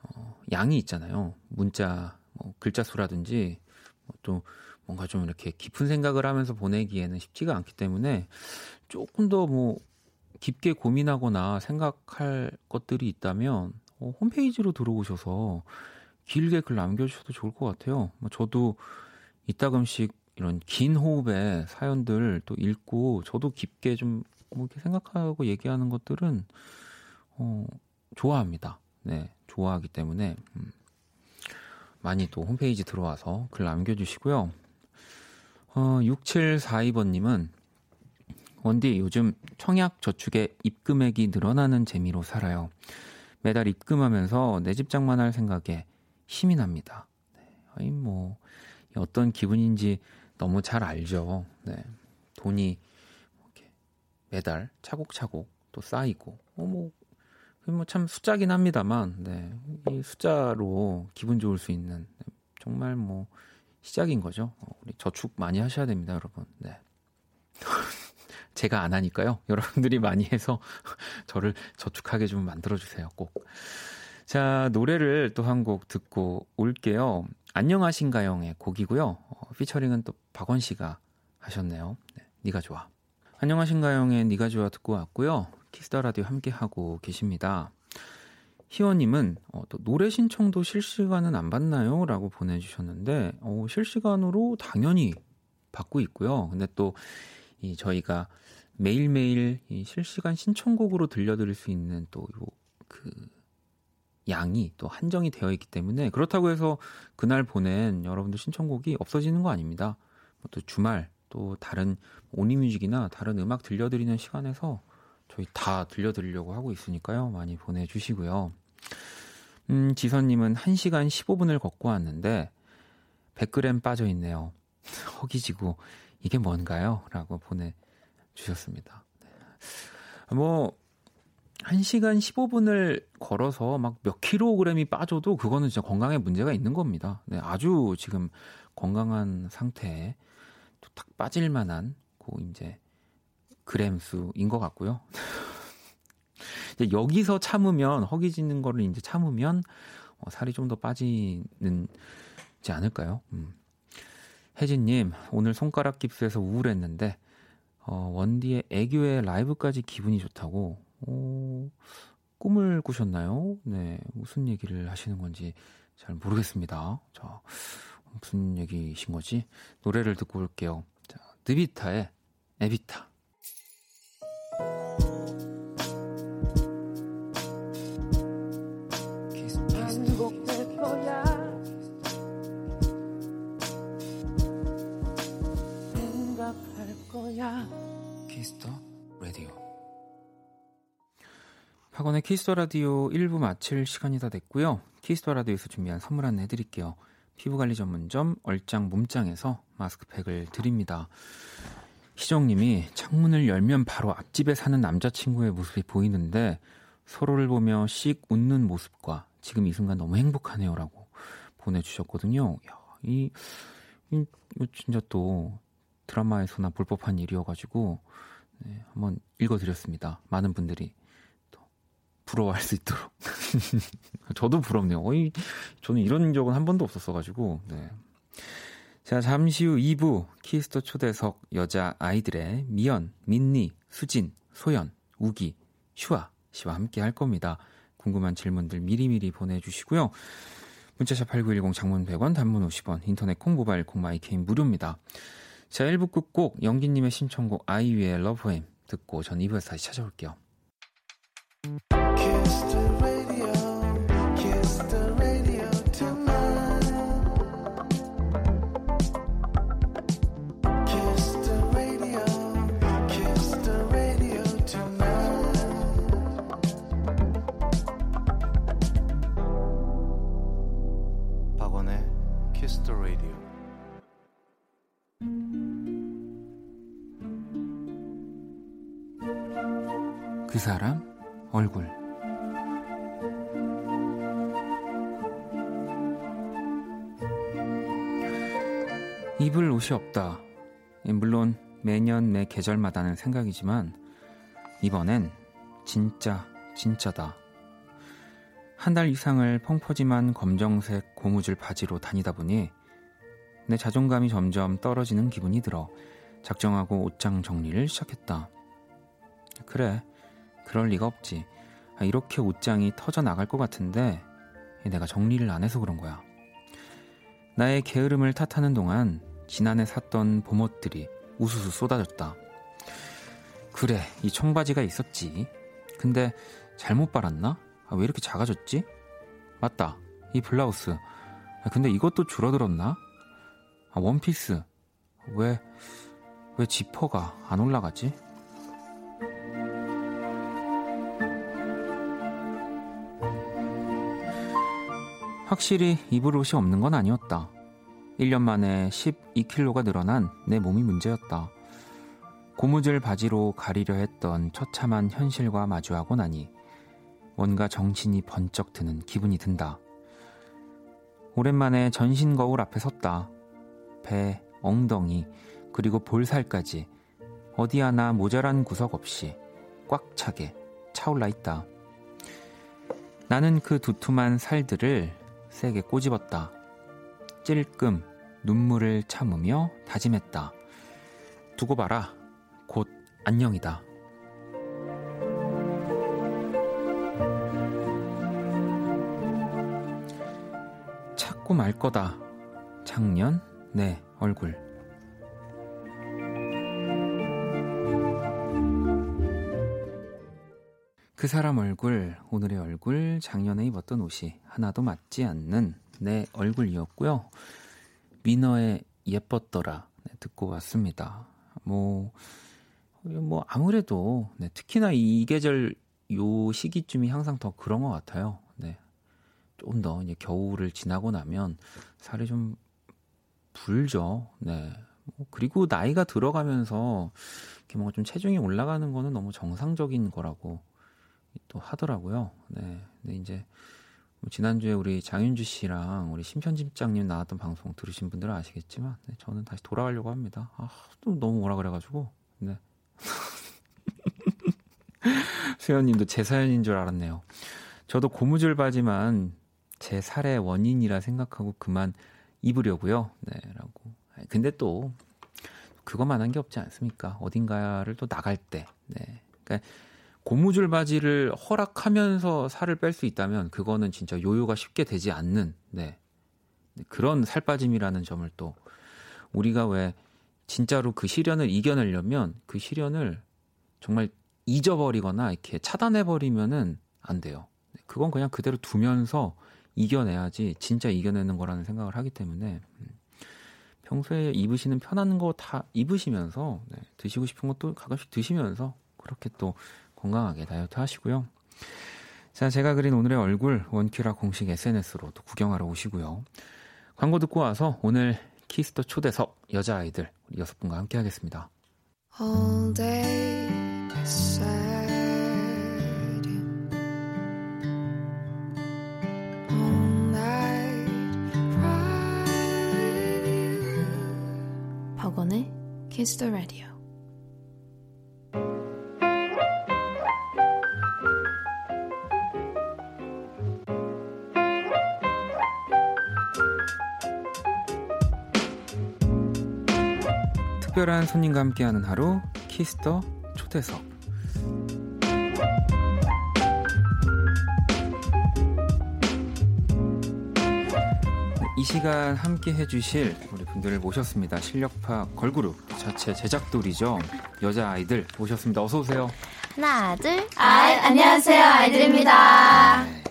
어, 양이 있잖아요. 문자 뭐 글자 수라든지 또 뭔가 좀 이렇게 깊은 생각을 하면서 보내기에는 쉽지가 않기 때문에 조금 더 뭐 깊게 고민하거나 생각할 것들이 있다면 어, 홈페이지로 들어오셔서 길게 글 남겨주셔도 좋을 것 같아요. 뭐 저도 이따금씩 이런 긴 호흡의 사연들 또 읽고 저도 깊게 좀 뭐 이렇게 생각하고 얘기하는 것들은 어, 좋아합니다. 네, 좋아하기 때문에 음. 많이 또 홈페이지 들어와서 글 남겨주시고요. 어, 6742번님은 원디 요즘 청약 저축에 입금액이 늘어나는 재미로 살아요. 매달 입금하면서 내 집 장만할 생각에 힘이 납니다. 네, 뭐 어떤 기분인지 너무 잘 알죠. 네, 돈이 이렇게 매달 차곡차곡 또 쌓이고 어, 뭐 뭐참 숫자긴 합니다만, 네. 이 숫자로 기분 좋을 수 있는 정말 뭐 시작인 거죠. 어, 우리 저축 많이 하셔야 됩니다, 여러분. 네. (laughs) 제가 안 하니까요. (laughs) 여러분들이 많이 해서 (laughs) 저를 저축하게 좀 만들어주세요, 꼭. 자, 노래를 또 한 곡 듣고 올게요. 안녕하신가영의 곡이고요. 어, 피처링은 또 박원 씨가 하셨네요. 네, 네가 좋아. 안녕하신가영의 네가 좋아 듣고 왔고요. 키스 더 라디오 함께 하고 계십니다. 희원님은 어, 또 노래 신청도 실시간은 안 받나요? 라고 보내주셨는데 어, 실시간으로 당연히 받고 있고요. 근데 또 이 저희가 매일매일 이 실시간 신청곡으로 들려드릴 수 있는 또 그 양이 또 한정이 되어 있기 때문에 그렇다고 해서 그날 보낸 여러분들 신청곡이 없어지는 거 아닙니다. 뭐또 주말 또 다른 오니뮤직이나 다른 음악 들려드리는 시간에서 저희 다 들려드리려고 하고 있으니까요. 많이 보내주시고요. 음, 지선님은 1시간 15분을 걷고 왔는데 100g 빠져 있네요. 허기지고 이게 뭔가요? 라고 보내주셨습니다. 네. 뭐, 1시간 15분을 걸어서 막 몇 킬로그램이 빠져도 그거는 진짜 건강에 문제가 있는 겁니다. 네, 아주 지금 건강한 상태에 딱 빠질 만한 고 이제 그램 수인 것 같고요. (laughs) 이제 여기서 참으면 허기지는 거를 이제 참으면 어, 살이 좀 더 빠지는지 않을까요? 음. 혜진님 오늘 손가락 깁스에서 우울했는데 어, 원디의 애교의 라이브까지 기분이 좋다고 오, 꿈을 꾸셨나요? 네 무슨 얘기를 하시는 건지 잘 모르겠습니다. 자 무슨 얘기신 거지? 노래를 듣고 올게요. 자, 드비타의 에비타. 키스터 라디오 박원의 키스 더 라디오 1부 마칠 시간이 다 됐고요. 키스 더 라디오에서 준비한 선물 안내 해드릴게요. 피부관리 전문점 얼짱 몸짱에서 마스크팩을 드립니다. 희정님이 창문을 열면 바로 앞집에 사는 남자친구의 모습이 보이는데 서로를 보며 씩 웃는 모습과 지금 이 순간 너무 행복하네요라고 보내주셨거든요. 야, 이, 이, 진짜 또 드라마에서나 볼 법한 일이어가지고 네, 한번 읽어드렸습니다. 많은 분들이 또 부러워할 수 있도록. (laughs) 저도 부럽네요. 어이, 저는 이런 적은 한 번도 없었어가지고. 네. 자, 잠시 후 2부 키스 더 초대석 여자 아이들의 미연, 민니, 수진, 소연, 우기, 슈아 씨와 함께 할 겁니다. 궁금한 질문들 미리미리 보내주시고요. 문자 샵 8910 장문 100원 단문 50원 인터넷 콩 모바일 콩 마이K는 무료입니다. 자 1부 끝곡 영기님의 신청곡 아이유의 러브엠 듣고 전 2부에서 다시 찾아올게요. 계절마다는 생각이지만 이번엔 진짜 진짜다. 한 달 이상을 펑퍼짐한 검정색 고무줄 바지로 다니다 보니 내 자존감이 점점 떨어지는 기분이 들어 작정하고 옷장 정리를 시작했다. 그래, 그럴 리가 없지. 아, 이렇게 옷장이 터져 나갈 것 같은데 내가 정리를 안 해서 그런 거야. 나의 게으름을 탓하는 동안 지난해 샀던 봄옷들이 우수수 쏟아졌다. 그래, 이 청바지가 있었지. 근데 잘못 빨았나? 아, 왜 이렇게 작아졌지? 맞다, 이 블라우스. 아, 근데 이것도 줄어들었나? 아, 원피스. 왜, 왜 지퍼가 안 올라가지? 확실히 입을 옷이 없는 건 아니었다. 1년 만에 12kg가 늘어난 내 몸이 문제였다. 고무줄 바지로 가리려 했던 처참한 현실과 마주하고 나니 뭔가 정신이 번쩍 드는 기분이 든다. 오랜만에 전신 거울 앞에 섰다. 배, 엉덩이, 그리고 볼살까지 어디 하나 모자란 구석 없이 꽉 차게 차올라 있다. 나는 그 두툼한 살들을 세게 꼬집었다. 찔끔 눈물을 참으며 다짐했다. 두고 봐라. 곧 안녕이다. 찾고 말 거다. 작년 내 얼굴. 그 사람 얼굴, 오늘의 얼굴, 작년에 입었던 옷이 하나도 맞지 않는 내 얼굴이었고요. 미너의 예뻤더라 네, 듣고 왔습니다. 뭐, 뭐 아무래도 네, 특히나 이 계절 요 시기쯤이 항상 더 그런 것 같아요. 네, 좀 더 이제 겨울을 지나고 나면 살이 좀 불죠. 네. 뭐 그리고 나이가 들어가면서 이렇게 뭔가 좀 체중이 올라가는 거는 너무 정상적인 거라고 또 하더라고요. 네. 근데 이제 뭐 지난주에 우리 장윤주 씨랑 우리 심편집장님 나왔던 방송 들으신 분들은 아시겠지만 네, 저는 다시 돌아가려고 합니다. 아, 또 너무 오라 그래가지고 네. (laughs) 수현님도 제 사연인 줄 알았네요. 저도 고무줄 바지만 제 살의 원인이라 생각하고 그만 입으려고요. 네, 라고. 근데 또 그것만 한 게 없지 않습니까? 어딘가를 또 나갈 때. 네. 그러니까 고무줄 바지를 허락하면서 살을 뺄 수 있다면 그거는 진짜 요요가 쉽게 되지 않는 네. 그런 살 빠짐이라는 점을 또 우리가 왜 진짜로 그 시련을 이겨내려면 그 시련을 정말 잊어버리거나 이렇게 차단해버리면은 안 돼요. 그건 그냥 그대로 두면서 이겨내야지 진짜 이겨내는 거라는 생각을 하기 때문에 음. 평소에 입으시는 편한 거 다 입으시면서 네, 드시고 싶은 것도 가끔씩 드시면서 그렇게 또 건강하게 다이어트 하시고요. 자, 제가 그린 오늘의 얼굴 원키라 공식 SNS로 또 구경하러 오시고요. 광고 듣고 와서 오늘 키스터 초대석 여자아이들 우리 여섯 분과 함께 하겠습니다. All day All night 박원의 키스터 라디오 특별한 손님과 함께하는 하루 키스터 초대석 이 시간 함께 해주실 우리 분들을 모셨습니다. 실력파 걸그룹 자체 제작돌이죠. 여자 아이들 모셨습니다. 어서 오세요. 하나 둘 아, 안녕하세요 아이들입니다. 네.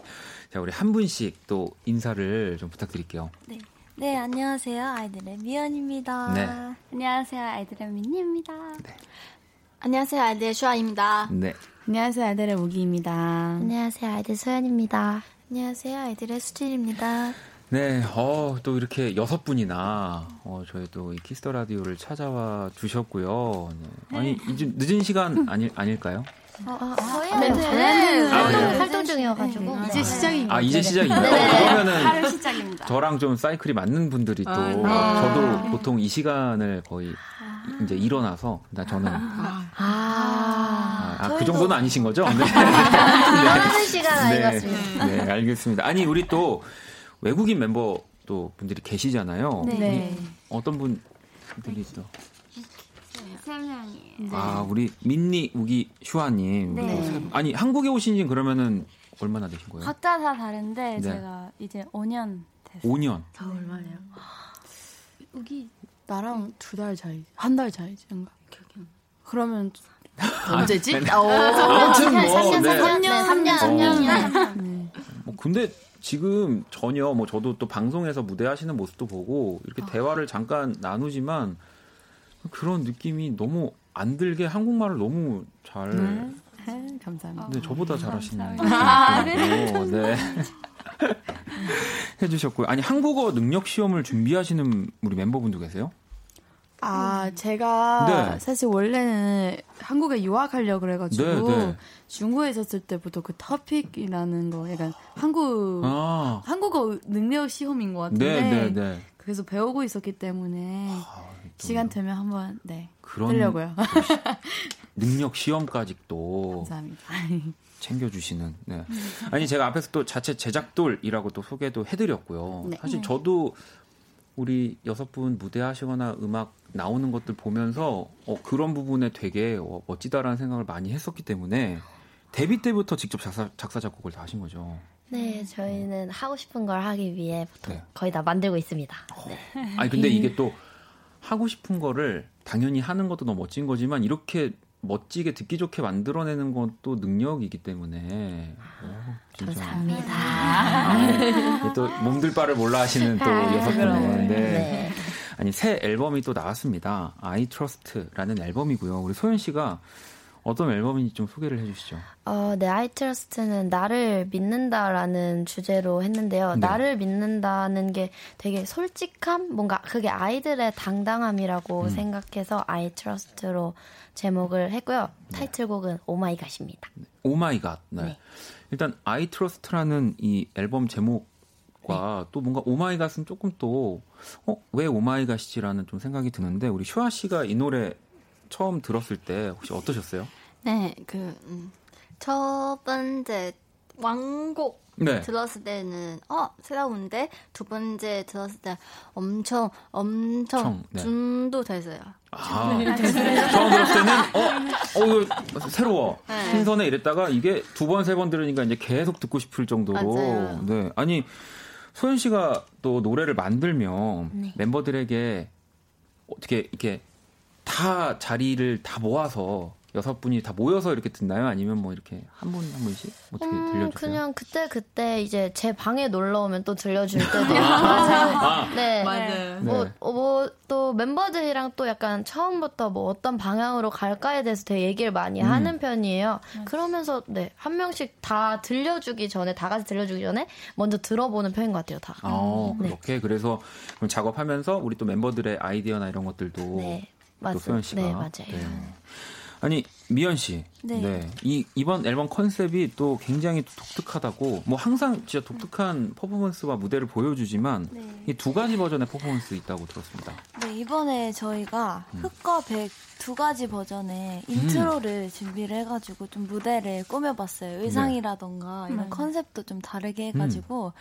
자 우리 한 분씩 또 인사를 좀 부탁드릴게요. 네. 네, 안녕하세요. 아이들의 미연입니다. 네. 안녕하세요. 아이들의 민니입니다. 네. 안녕하세요. 아이들의 슈아입니다. 네. 안녕하세요. 아이들의 우기입니다. 안녕하세요. 아이들 소연입니다. 안녕하세요. 아이들의 수진입니다. 네, 어, 또 이렇게 여섯 분이나, 어, 저희 또 이 키스 더 라디오를 찾아와 주셨고요. 네. 아니, 이제 늦은 시간 아니, 아닐까요? 어, 어, 저희는 네, 네. 아, 네. 활동 중이어가지고 네. 이제 시작입니다. 아 이제 시작입니다. 네. 그러면은 시작입니다. 저랑 좀 사이클이 맞는 분들이 또 아, 저도 보통 이 시간을 거의 이제 일어나서 나 저는 아, 아, 아, 그 정도는 아니신 거죠? (laughs) 네. 그러는 시간 같습니다. 네, 알겠습니다. 아니 우리 또 외국인 멤버 또 분들이 계시잖아요. 네. 어떤 분들이 또 세 명이에요. 아, 우리 민니, 우기, 슈아님. 네. 아니, 한국에 오신 지 그러면은 얼마나 되신 거예요? 각자 다 다른데 네. 제가 이제 5년 됐어요. 5년? 다 얼마예요? 우기 나랑 두 달 차이, 한 달 차이지, 뭔가. 그러면 언제지? 아, 오, 아무튼 뭐, 3년, 네. 3년, 3년, 3년. 네. 뭐 근데 지금 전혀 뭐 저도 또 방송에서 무대 하시는 모습도 보고 이렇게 아. 대화를 잠깐 나누지만 그런 느낌이 너무 안 들게 한국말을 너무 잘. 네. 네 감사합니다. 네, 저보다 잘하시는 아, 네. 네. (laughs) 해주셨고요. 아니 한국어 능력 시험을 준비하시는 우리 멤버분도 계세요? 아, 제가 네. 사실 원래는 한국에 유학하려고 그래가지고 네, 네. 중국에 있었을 때부터 그 터픽이라는 거 약간 한국 아. 한국어 능력 시험인 것 같은데 네, 네, 그래서 배우고 있었기 때문에 아, 시간 되면 한번 네 그런 하려고요. (laughs) 능력 시험까지 또 감사합니다. 챙겨주시는. 네. 아니 제가 앞에서 또 자체 제작돌이라고 또 소개도 해드렸고요. 네. 사실 저도 우리 여섯 분 무대하시거나 음악 나오는 것들 보면서 어, 그런 부분에 되게 어, 멋지다라는 생각을 많이 했었기 때문에 데뷔 때부터 직접 작사, 작사 작곡을 다 하신 거죠. 네, 저희는 하고 싶은 걸 하기 위해 보통 네. 거의 다 만들고 있습니다. 어. 네. 아니 근데 이게 (laughs) 또 하고 싶은 거를 당연히 하는 것도 너무 멋진 거지만 이렇게 멋지게 듣기 좋게 만들어내는 것도 능력이기 때문에 오, 감사합니다. (laughs) 아, 또 몸들 바를 몰라 하시는 또 아, 여섯 분은 네. 네. 아니 새 앨범이 또 나왔습니다. I Trust라는 앨범이고요. 우리 소연 씨가 어떤 앨범인지 좀 소개를 해주시죠. 어, 네, I Trust는 나를 믿는다라는 주제로 했는데요. 네. 나를 믿는다는 게 되게 솔직함, 뭔가 그게 아이들의 당당함이라고 음. 생각해서 I Trust로 제목을 했고요. 네. 타이틀곡은 오마이갓입니다. Oh my god. 네. 네. 일단 I Trust라는 이 앨범 제목 과 네. 또 뭔가 Oh my god은 조금 또 어, 왜 Oh my god이지라는 좀 생각이 드는데 우리 슈아 씨가 이 노래 처음 들었을 때 혹시 어떠셨어요? 네, 그, 음, 첫 번째 완곡 네. 들었을 때는 어 새로운데 두 번째 들었을 때 엄청 엄청 네. 중독됐어요. 아, (laughs) 처음 들었을 때는 어, 어 새로워 네. 신선해 이랬다가 이게 두 번 세번 들으니까 이제 계속 듣고 싶을 정도로 맞아요. 네 아니 소연 씨가 또 노래를 만들면 네. 멤버들에게 어떻게 이렇게 다 자리를 다 모아서 여섯 분이 다 모여서 이렇게 듣나요? 아니면 뭐 이렇게 한 분 한 분씩 어떻게 음, 들려주세요? 그냥 그때 그때 이제 제 방에 놀러 오면 또 들려줄 때도 있고 아, 네, 맞아요. 뭐또 네. 뭐, 뭐 멤버들이랑 또 약간 처음부터 뭐 어떤 방향으로 갈까에 대해서 되게 얘기를 많이 음. 하는 편이에요. 음. 그러면서 네 한 명씩 다 들려주기 전에 다 같이 들려주기 전에 먼저 들어보는 편인 것 같아요. 다. 아, 그렇게 네. 그래서 그럼 작업하면서 우리 또 멤버들의 아이디어나 이런 것들도 네. 맞아요. 소연 씨가 네, 맞아요. 네. 아니 미연 씨, 네. 네. 이 이번 앨범 컨셉이 또 굉장히 독특하다고 뭐 항상 진짜 독특한 퍼포먼스와 무대를 보여주지만 네. 이 두 가지 버전의 퍼포먼스 있다고 들었습니다. 네 이번에 저희가 음. 흑과 백 두 가지 버전의 인트로를 음. 준비를 해가지고 좀 무대를 꾸며봤어요. 네. 의상이라던가 네. 이런 음. 컨셉도 좀 다르게 해가지고 음.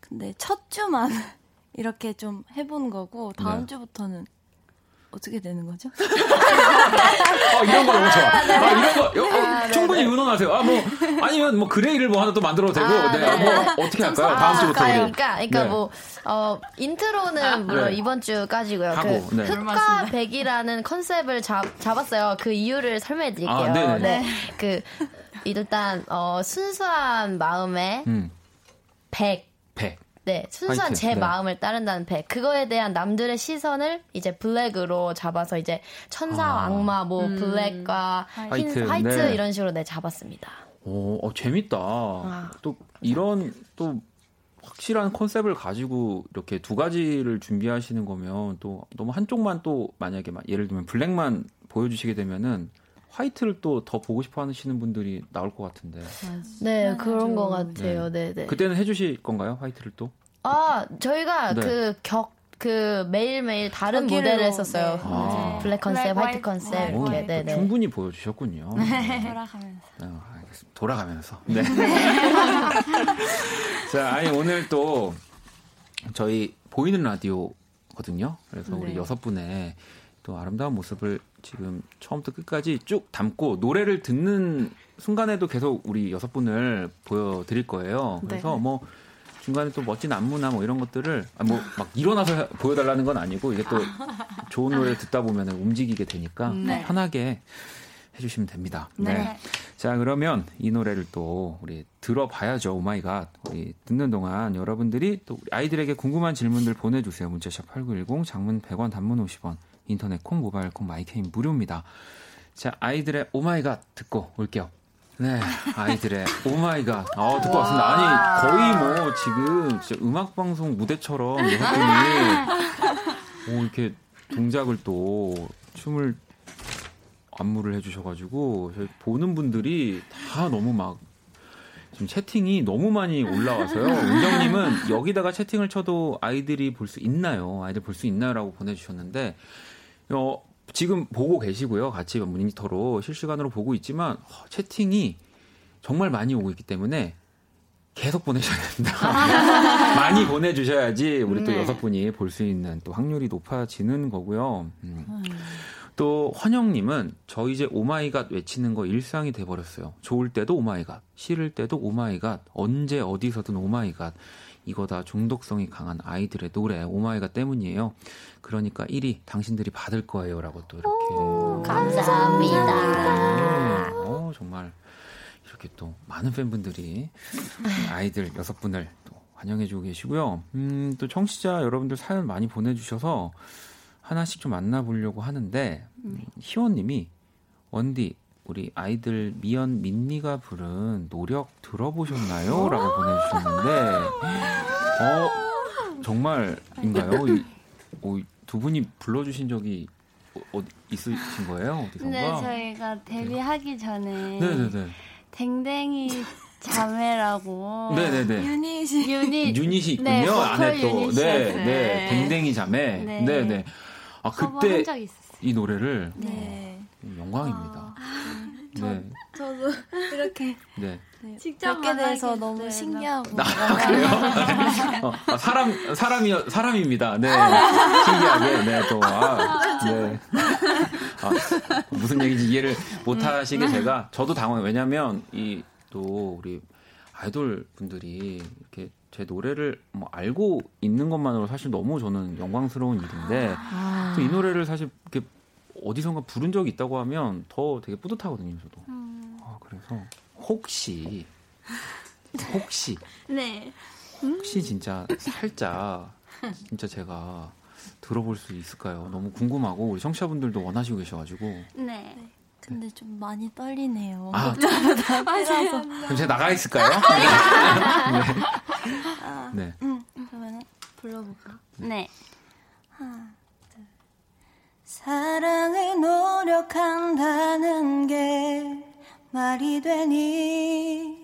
근데 첫 주만 (laughs) 이렇게 좀 해본 거고 다음 네. 주부터는 어떻게 되는 거죠? (laughs) 아, 이런 거 너무 좋아. 아, 이런 거 어, 아, 네, 충분히 네. 의논하세요. 아, 뭐 아니면 뭐 gray를 뭐 하나 또 만들어도 되고. 아, 네. 네. 뭐 어떻게 할까요? 다음 주부터 우리. 그러니까 그러니까 네. 뭐 어, 인트로는 아, 물론 네. 이번 주까지고요. 하고, 그 네. 흑과 백이라는 컨셉을 잡, 잡았어요. 그 이유를 설명해 드릴게요. 아, 네. 그 일단 어, 순수한 마음에 음. 백. 백. 네, 순수한 화이트, 제 네. 마음을 따른다는 백. 그거에 대한 남들의 시선을 이제 블랙으로 잡아서 이제 천사, 아. 악마, 뭐 음. 블랙과 화이트, 흰, 화이트 네. 이런 식으로 네 잡았습니다. 오, 어, 재밌다. 아. 또 이런 또 확실한 컨셉을 가지고 이렇게 두 가지를 준비하시는 거면 또 너무 한쪽만 또 만약에 예를 들면 블랙만 보여주시게 되면은 화이트를 또 더 보고 싶어 하시는 분들이 나올 것 같은데. 네, 그런 것 같아요. 네, 네. 그때는 해주실 건가요, 화이트를 또? 아, 저희가 네. 그 격, 그 매일매일 다른 무대를 했었어요. 네. 아. 블랙 컨셉, 블랙, 화이트 컨셉 네. 이렇게. 네, 네. 충분히 보여주셨군요. 네. 돌아가면서. 어, 알겠습니다. 돌아가면서. 네. (laughs) 자, 아니 오늘 또 저희 보이는 라디오거든요. 그래서 우리 여섯 분의 또 아름다운 모습을 지금 처음부터 끝까지 쭉 담고 노래를 듣는 순간에도 계속 우리 여섯 분을 보여드릴 거예요. 그래서 네. 뭐 중간에 또 멋진 안무나 뭐 이런 것들을 아, 뭐막 일어나서 보여달라는 건 아니고 이게 또 (laughs) 좋은 노래 듣다 보면 움직이게 되니까 네. 편하게 해주시면 됩니다. 네. 네. 자 그러면 이 노래를 또 우리 들어봐야죠. Oh my god. 우리 듣는 동안 여러분들이 또 아이들에게 궁금한 질문들 보내주세요. 문자샵 8910 장문 100원 단문 50원 인터넷 콩 모바일 콩 My K는 무료입니다. 자 아이들의 Oh my god 듣고 올게요. 네, 아이들의 (laughs) Oh my god. 어, 듣고 왔습니다. 아니, 거의 뭐 지금 진짜 음악방송 무대처럼 여러분이 오, 이렇게 동작을 또 춤을 안무를 해주셔가지고 보는 분들이 다 너무 막 지금 채팅이 너무 많이 올라와서요. 은정님은 여기다가 채팅을 쳐도 아이들이 볼 수 있나요? 아이들 볼 수 있나요?라고 보내주셨는데 어, 지금 보고 계시고요. 같이 모니터로 실시간으로 보고 있지만 어, 채팅이 정말 많이 오고 있기 때문에 계속 보내셔야 됩니다. (laughs) 많이 보내주셔야지 우리 또 네. 여섯 분이 볼 수 있는 또 확률이 높아지는 거고요. 음. 음. 또 환영님은 저 이제 Oh my god 외치는 거 일상이 돼버렸어요. 좋을 때도 Oh my god, 싫을 때도 Oh my god, 언제 어디서든 오마이갓. 이거 다 중독성이 강한 아이들의 노래 Oh my god 때문이에요. 그러니까 1위 당신들이 받을 거예요라고 또 이렇게 오, 감사합니다. 네. 어, 정말 이렇게 또 많은 팬분들이 아이들 여섯 분을 또 환영해주고 계시고요. 음, 또 청취자 여러분들 사연 많이 보내주셔서 하나씩 좀 만나보려고 하는데 음, 희원님이 원디 우리 아이들 미연 민니가 부른 노력 들어보셨나요? 라고 보내주셨는데 어 정말인가요? 이, 어, 두 분이 불러주신 적이 어, 디 있으신 거예요? 어디선가? 네, 저희가 데뷔하기 전에 네네네. 댕댕이 자매라고. 네네네. 유닛이. 유닛. 유닛이 있군요. 네, 안에 또. 네, 네. 댕댕이 자매. 네. 네 네. 아, 그때 이 노래를. 네. 영광입니다. 아, 저, 네. 저도 (laughs) 이렇게. 네. 네, 직접 뵙게 돼서 너무 네, 신기하고. 아, 그래요? (laughs) 어, 아, 사람, 사람이, 사람입니다. 네. 신기하게. 네, 또, 아, 네. 아, 무슨 얘기인지 이해를 못 하시게 음. 제가, 저도 당황해요. 왜냐면, 이, 또, 우리 아이돌 분들이 이렇게 제 노래를 뭐 알고 있는 것만으로 사실 너무 저는 영광스러운 일인데, 아. 이 노래를 사실 이렇게 어디선가 부른 적이 있다고 하면 더 되게 뿌듯하거든요, 저도. 음. 아, 그래서. 혹시 혹시 (laughs) 네 혹시 진짜 살짝 진짜 제가 들어볼 수 있을까요? 너무 궁금하고 우리 청취자분들도 원하시고 계셔가지고 네. 근데 좀 많이 떨리네요. 아, (laughs) 맞아요. 그럼 제가 나가 있을까요? (laughs) 네. 아, 네. 음, 그러면 불러볼까? 네. 하나, 둘. 사랑을 노력한다는 게 말이 되니?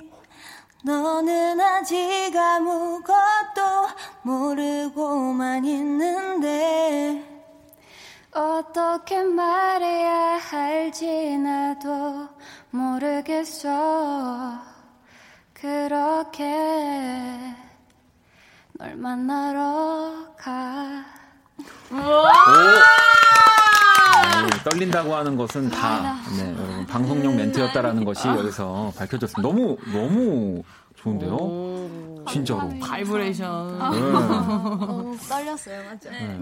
너는 아직 아무것도 모르고만 있는데 어떻게 말해야 할지 나도 모르겠어. 그렇게 널 만나러 가 떨린다고 하는 것은 다 네, 여러분 방송용 멘트였다라는 것이 여기서 밝혀졌습니다. 너무 너무 좋은데요? 진짜로. 바이브레이션. 네. 어, 떨렸어요, 맞죠? 네.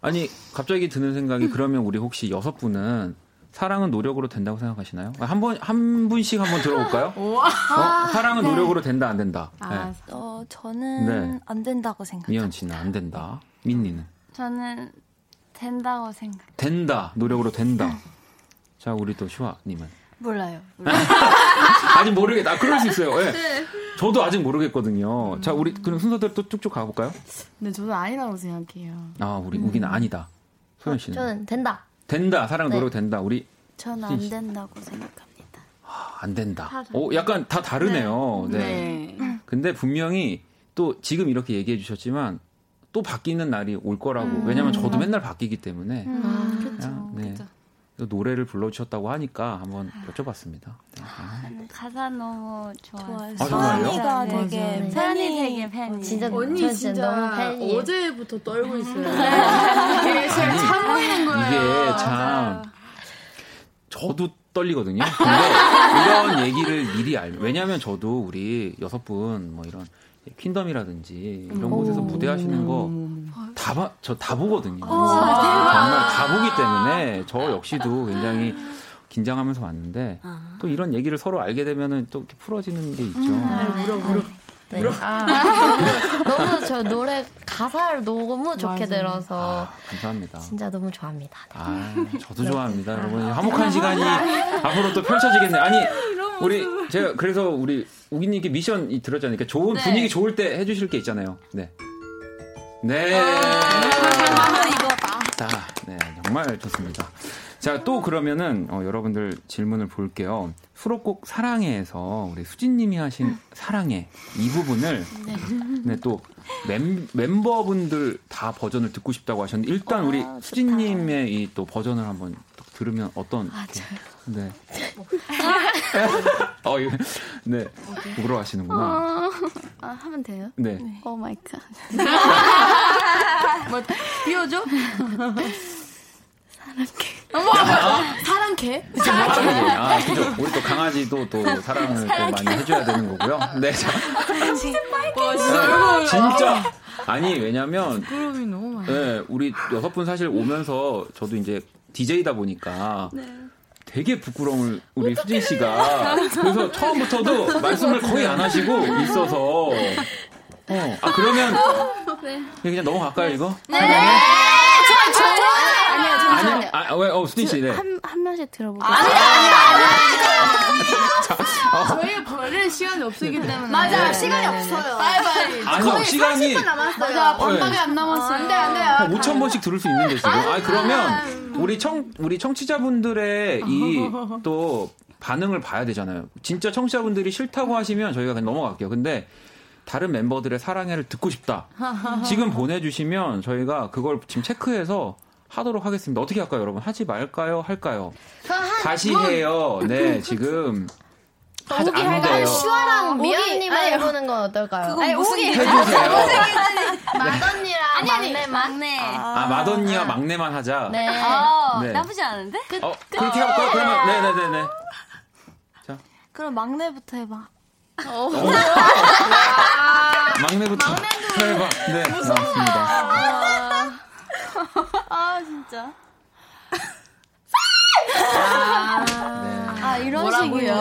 아니 갑자기 드는 생각이 그러면 우리 혹시 여섯 분은 사랑은 노력으로 된다고 생각하시나요? 한 번, 한 분씩 한번 들어볼까요? 어? 사랑은 네. 노력으로 된다, 안 된다? 아, 네. 어, 저는 네. 안 된다고 생각합니다. 미연 씨는 안 된다. 민니는? 저는 된다고 생각. 된다. 노력으로 된다. 자, 우리 또 슈아님은? 몰라요. (laughs) 아직 모르겠다. 아, 그럴 수 있어요. 네. 네. 저도 아직 모르겠거든요. 음. 자, 우리 그럼 순서대로 또 쭉쭉 가볼까요? 네, 저도 아니라고 생각해요. 아, 우리 음. 우기는 아니다. 소연 씨는? 저는 된다. 된다. 사랑 노력 네. 된다. 우리 저는 안 된다고 생각합니다. 아, 안 된다. 오, 약간 다 다르네요. 네. 네. 네. 근데 분명히 또 지금 이렇게 얘기해 주셨지만 또 바뀌는 날이 올 거라고. 음. 왜냐면 저도 맨날 바뀌기 때문에. 음. 아, 그렇죠. 네. 노래를 불러주셨다고 하니까 한번 여쭤봤습니다. 네. 아, 가사 너무 좋아요. 아? 서연이가 되게 서연이 되게 팬이. 진짜 언니 진짜, 너무 팬이. 어제부터 떨고 있어요. 되게 참 보이는 거예요. 이게 참 저도 떨리거든요. 근데 이런 얘기를 미리 알. 왜냐하면 저도 우리 여섯 분 뭐 이런 퀸덤이라든지 이런 곳에서 무대하시는 거다 봐, 저다 보거든요. 정말 다 보기 때문에 저 역시도 굉장히 긴장하면서 왔는데 아. 또 이런 얘기를 서로 알게 되면은 또 이렇게 풀어지는 게 있죠. 음, 물어, 물어. 네. 아, (laughs) 너무 저 노래 가사를 너무 좋게 맞아. 들어서 아, 감사합니다. 진짜 너무 좋아합니다. 네. 아, 저도 네. 좋아합니다, 여러분. 화목한 시간이 앞으로 또 펼쳐지겠네요. 아니, 우리 제가 그래서 우리 우기님께 미션 이 들었잖아요. 그러니까 좋은 네. 분위기 좋을 때 해주실 게 있잖아요. 네. 네. 아. 자, 네, 정말 좋습니다. 자, 또 그러면은 어, 여러분들 질문을 볼게요. 수록곡 사랑해에서 우리 수진님이 하신 사랑해 이 부분을 네, 네 또 멤버분들 다 버전을 듣고 싶다고 하셨는데 일단 우리 아, 수진님의 이 또 버전을 한번 들으면 어떤 아, 네. 어, 이거, (laughs) 네. 부끄러 하시는구나. 어, 아, 하면 돼요? 네. Oh my god. 뭐, 띄워줘? 사랑해. 어머, 아, 사랑해? 사랑해. 아, 그죠. 우리 또 강아지도 또 사랑을 또 많이 해줘야 되는 거고요. 네, 자. 진짜 네, 진짜. 아니, 왜냐면. 부끄러움이 너무 많아. 네, 우리 여섯 분 사실 오면서 저도 이제 DJ다 보니까. 네. 되게 부끄러움을 우리 수진 씨가 그래서 처음부터도 (laughs) 말씀을 거의 안 하시고 있어서 어. 아 그러면 네. 그냥 넘어갈까요 이거? 네. 네. 좋아 좋아. 아니요 잠시만요. 아, 왜? 어 수진 씨. 네. 한, 한 명씩 들어보고. 아니 아니 아니. 저희 버릴 시간이 없기 때문에. 맞아 네, 시간이 네, 없어요. 빨리 빨리. 아니요 시간이. 맞아 반밖에 안 남았어요. 안 돼 안돼. 5천 번씩 들을 수 있는데 지금. 아 그러면. 우리 청 우리 청취자분들의 이 (laughs) 또 반응을 봐야 되잖아요. 진짜 청취자분들이 싫다고 하시면 저희가 그냥 넘어갈게요. 근데 다른 멤버들의 사랑해를 듣고 싶다. (laughs) 지금 보내주시면 저희가 그걸 지금 체크해서 하도록 하겠습니다. 어떻게 할까요, 여러분? 하지 말까요? 할까요? 다시 해요. 네, 지금. 하지 안 돼요. 슈아랑 미연님을 해보는 건 어떨까요? 그거 무슨 해주세요. 마언니랑 아니, 아니, 막내, 막내. 아, 맏언니와 막내만 하자. 네. 아, 네. 나쁘지 않은데? 끝, 어, 끝. 그렇게 할까요? 그러면, 네네네네. 자. 그럼 막내부터 해봐. 어. (laughs) 막내부터 해봐. 네, 나왔습니다. 아, 진짜. 아, 네. 아 이런 식이요.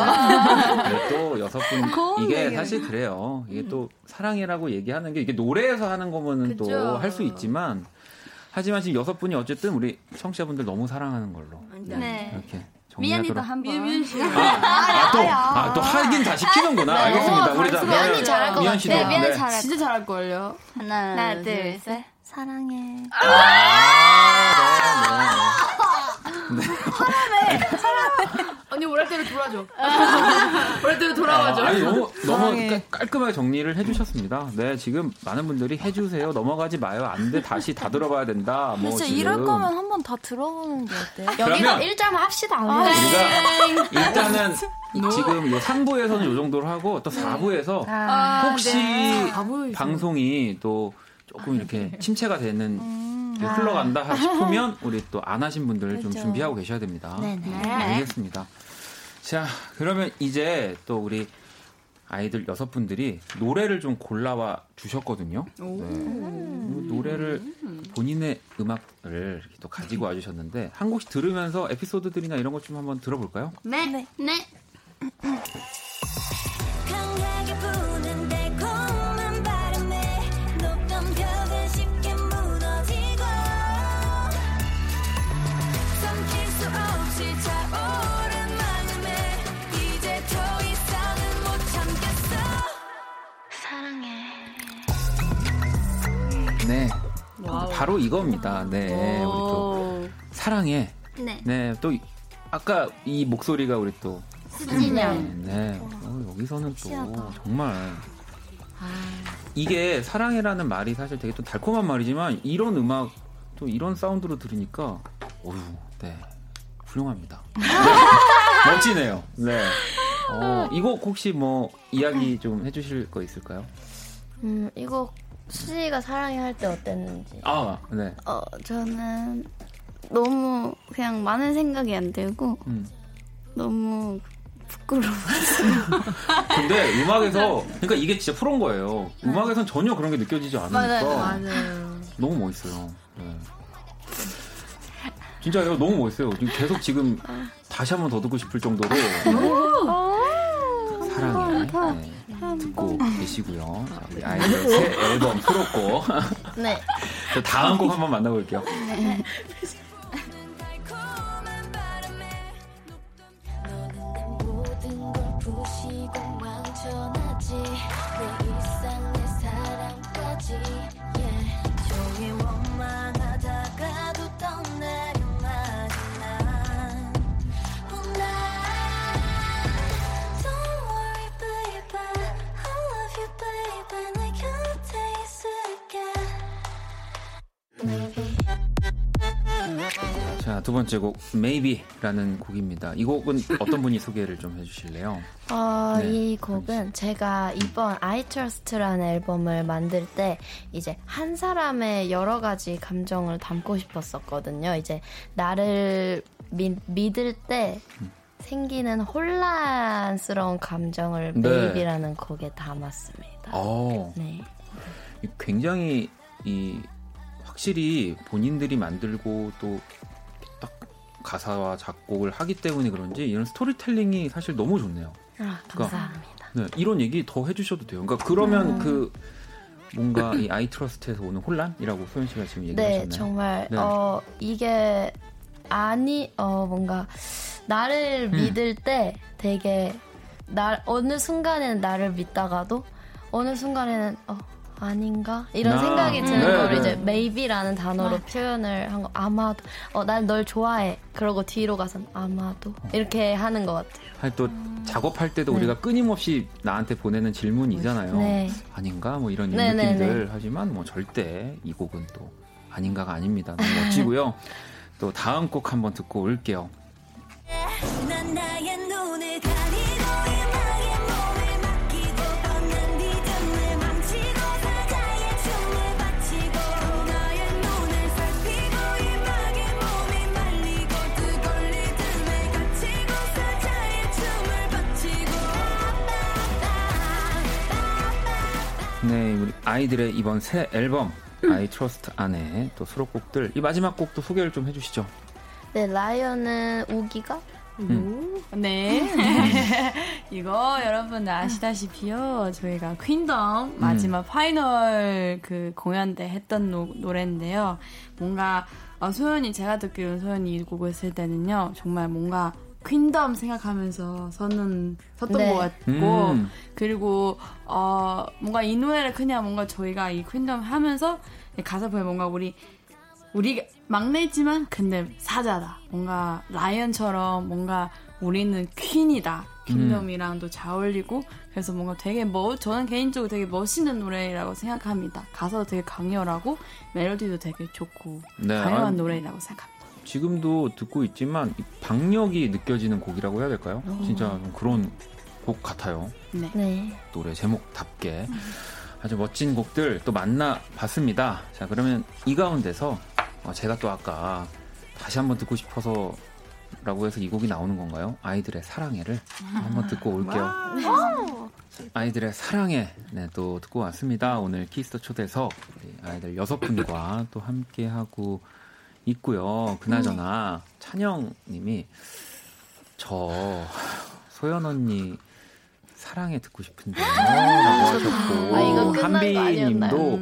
또 여섯 분 (laughs) 이게 사실 그래요. 이게 또 사랑이라고 얘기하는 게 이게 노래에서 하는 거면 또할 수 있지만 하지만 지금 여섯 분이 어쨌든 우리 청취자분들 너무 사랑하는 걸로 네. 이렇게 미연이도 한번. 미연 씨. 아, 아, 또, 아, 또 하긴 다 시키는구나. 네. 알겠습니다. 우리 다 미연이 잘할 것 미연 씨도. 네, 미연이 네. 잘할 진짜 잘할 걸요. 하나, 하나, 둘, 셋. 사랑해. 아, 네, 네. 사랑해. 사랑해. 언니 오랄 때로 돌아줘. (laughs) 오랄 때로 돌아와줘. 아, 니 너무 너무 깔끔하게 정리를 해주셨습니다. 네, 지금 많은 분들이 해주세요. 넘어가지 마요. 안 돼. 다시 다 들어봐야 된다. 뭐 진짜 지금. 이럴 거면 한 번 다 들어보는 게 어때요? 여기서 1점 합시다. 아, 우리가 (laughs) 일단은 지금 요 3부에서는 요 정도로 하고 또 4부에서 아, 혹시 네. 방송이 또 조금 이렇게 침체가 되는 음. 아. 흘러간다 싶으면 우리 또 안 하신 분들 그렇죠. 좀 준비하고 계셔야 됩니다. 네네. 네. 알겠습니다. 자, 그러면 이제 또 우리 아이들 여섯 분들이 노래를 좀 골라와 주셨거든요. 네. 노래를 본인의 음악을 또 가지고 와 주셨는데 한 곡씩 들으면서 에피소드들이나 이런 것 좀 한번 들어볼까요? 네. 네. 네. 네. Wow. 바로 이겁니다. 네. 우리 또 사랑해. 네. 네. 또 아까 이 목소리가 우리 또 수진양. 네. 어, 여기서는 또 정말 아. 이게 사랑해라는 말이 사실 되게 좀 달콤한 말이지만 이런 음악 또 이런 사운드로 들으니까 어휴, 네. 훌륭합니다. 네. (laughs) 멋지네요. 네. 어, 이곡 혹시 뭐 이야기 좀 해주실 거 있을까요? 음, 이곡 수지가 사랑해 할 때 어땠는지. 아, 네. 어, 저는 너무 그냥 많은 생각이 안 들고 음. 너무 부끄러웠어요. (laughs) 근데 음악에서 그러니까 이게 진짜 프로인 거예요. 음악에선 전혀 그런 게 느껴지지 않으니까 맞아요, 맞아요. 너무 멋있어요. 네. 진짜요, 너무 멋있어요. 계속 지금 다시 한 번 더 듣고 싶을 정도로 사랑해. 네. 듣고 계시고요. 자, 우리 아이들 새 앨범 풀었고. 네. (laughs) 다음 곡 한번 만나볼게요. 두 번째 곡 Maybe라는 곡입니다. 이 곡은 어떤 분이 소개를 좀 해주실래요? (laughs) 어, 네. 이 곡은 제가 이번 I Trust라는 앨범을 만들 때 이제 한 사람의 여러 가지 감정을 담고 싶었었거든요. 이제 나를 미, 믿을 때 생기는 혼란스러운 감정을 네. Maybe라는 곡에 담았습니다. 오. 네. 굉장히 이 확실히 본인들이 만들고 또 가사와 작곡을 하기 때문에 그런지 이런 스토리텔링이 사실 너무 좋네요. 아, 그러니까 감사합니다. 그러니까, 네, 이런 얘기 더 해주셔도 돼요. 그러니까 그러면 음. 그 뭔가 이 I trust에서 오는 혼란이라고 소연 씨가 지금 얘기하셨나요? 네, 정말 네. 어 이게 아니 어 뭔가 나를 음. 믿을 때 되게 나 어느 순간에는 나를 믿다가도 어느 순간에는 어 아닌가 이런 아, 생각이 드는 네, 걸 네. 이제 maybe라는 단어로 아, 표현을 한 거 아마도 어 난 널 좋아해 그러고 뒤로 가선 아마도 이렇게 하는 것 같아요. 아니 또 음. 작업할 때도 네. 우리가 끊임없이 나한테 보내는 질문이잖아요. 네. 아닌가 뭐 이런 네, 네, 느낌들 하지만 뭐 절대 이 곡은 또 아닌가가 아닙니다. 너무 멋지고요. (laughs) 또 다음 곡 한번 듣고 올게요. 아이들의 이번 새 앨범 I trust 안에 또 수록곡들 이 마지막 곡도 소개를 좀 해주시죠. 네, Lion은 우기가 음. 네. (laughs) 이거 여러분 아시다시피요. 저희가 퀸덤 마지막 음. final 그 공연 때 했던 노, 노래인데요. 뭔가 어, 소연이 제가 듣기로는 소연이 이 곡을 쓸 때는요. 정말 뭔가 퀸덤 생각하면서 쓰는 썼던 네. 것 같고 음. 그리고 어 뭔가 이 노래를 그냥 뭔가 저희가 이 퀸덤 하면서 가사 보면 뭔가 우리 우리 막내지만 근데 사자다 뭔가 라이언처럼 뭔가 우리는 퀸이다 퀸덤이랑도 잘 어울리고 그래서 뭔가 되게 뭐 저는 개인적으로 되게 멋있는 노래라고 생각합니다 가사도 되게 강렬하고 멜로디도 되게 좋고 네. 다양한 노래라고 생각합니다. 지금도 듣고 있지만 박력이 느껴지는 곡이라고 해야 될까요? 오. 어. 진짜 그런 곡 같아요. 네. 네. 노래 제목답게 아주 멋진 곡들 또 만나봤습니다. 자 그러면 이 가운데서 어, 제가 또 아까 다시 한번 듣고 싶어서 라고 해서 이 곡이 나오는 건가요? 아이들의 사랑해를 한번 듣고 올게요. 아이들의 사랑해 네, 또 듣고 왔습니다. 오늘 Kiss the 초대석 아이들 여섯 분과 또 함께 하고 있고요. 그나저나 찬영 님이 저 소연 언니 사랑해 듣고 싶은데 라고 하셨고 아, 한비 님도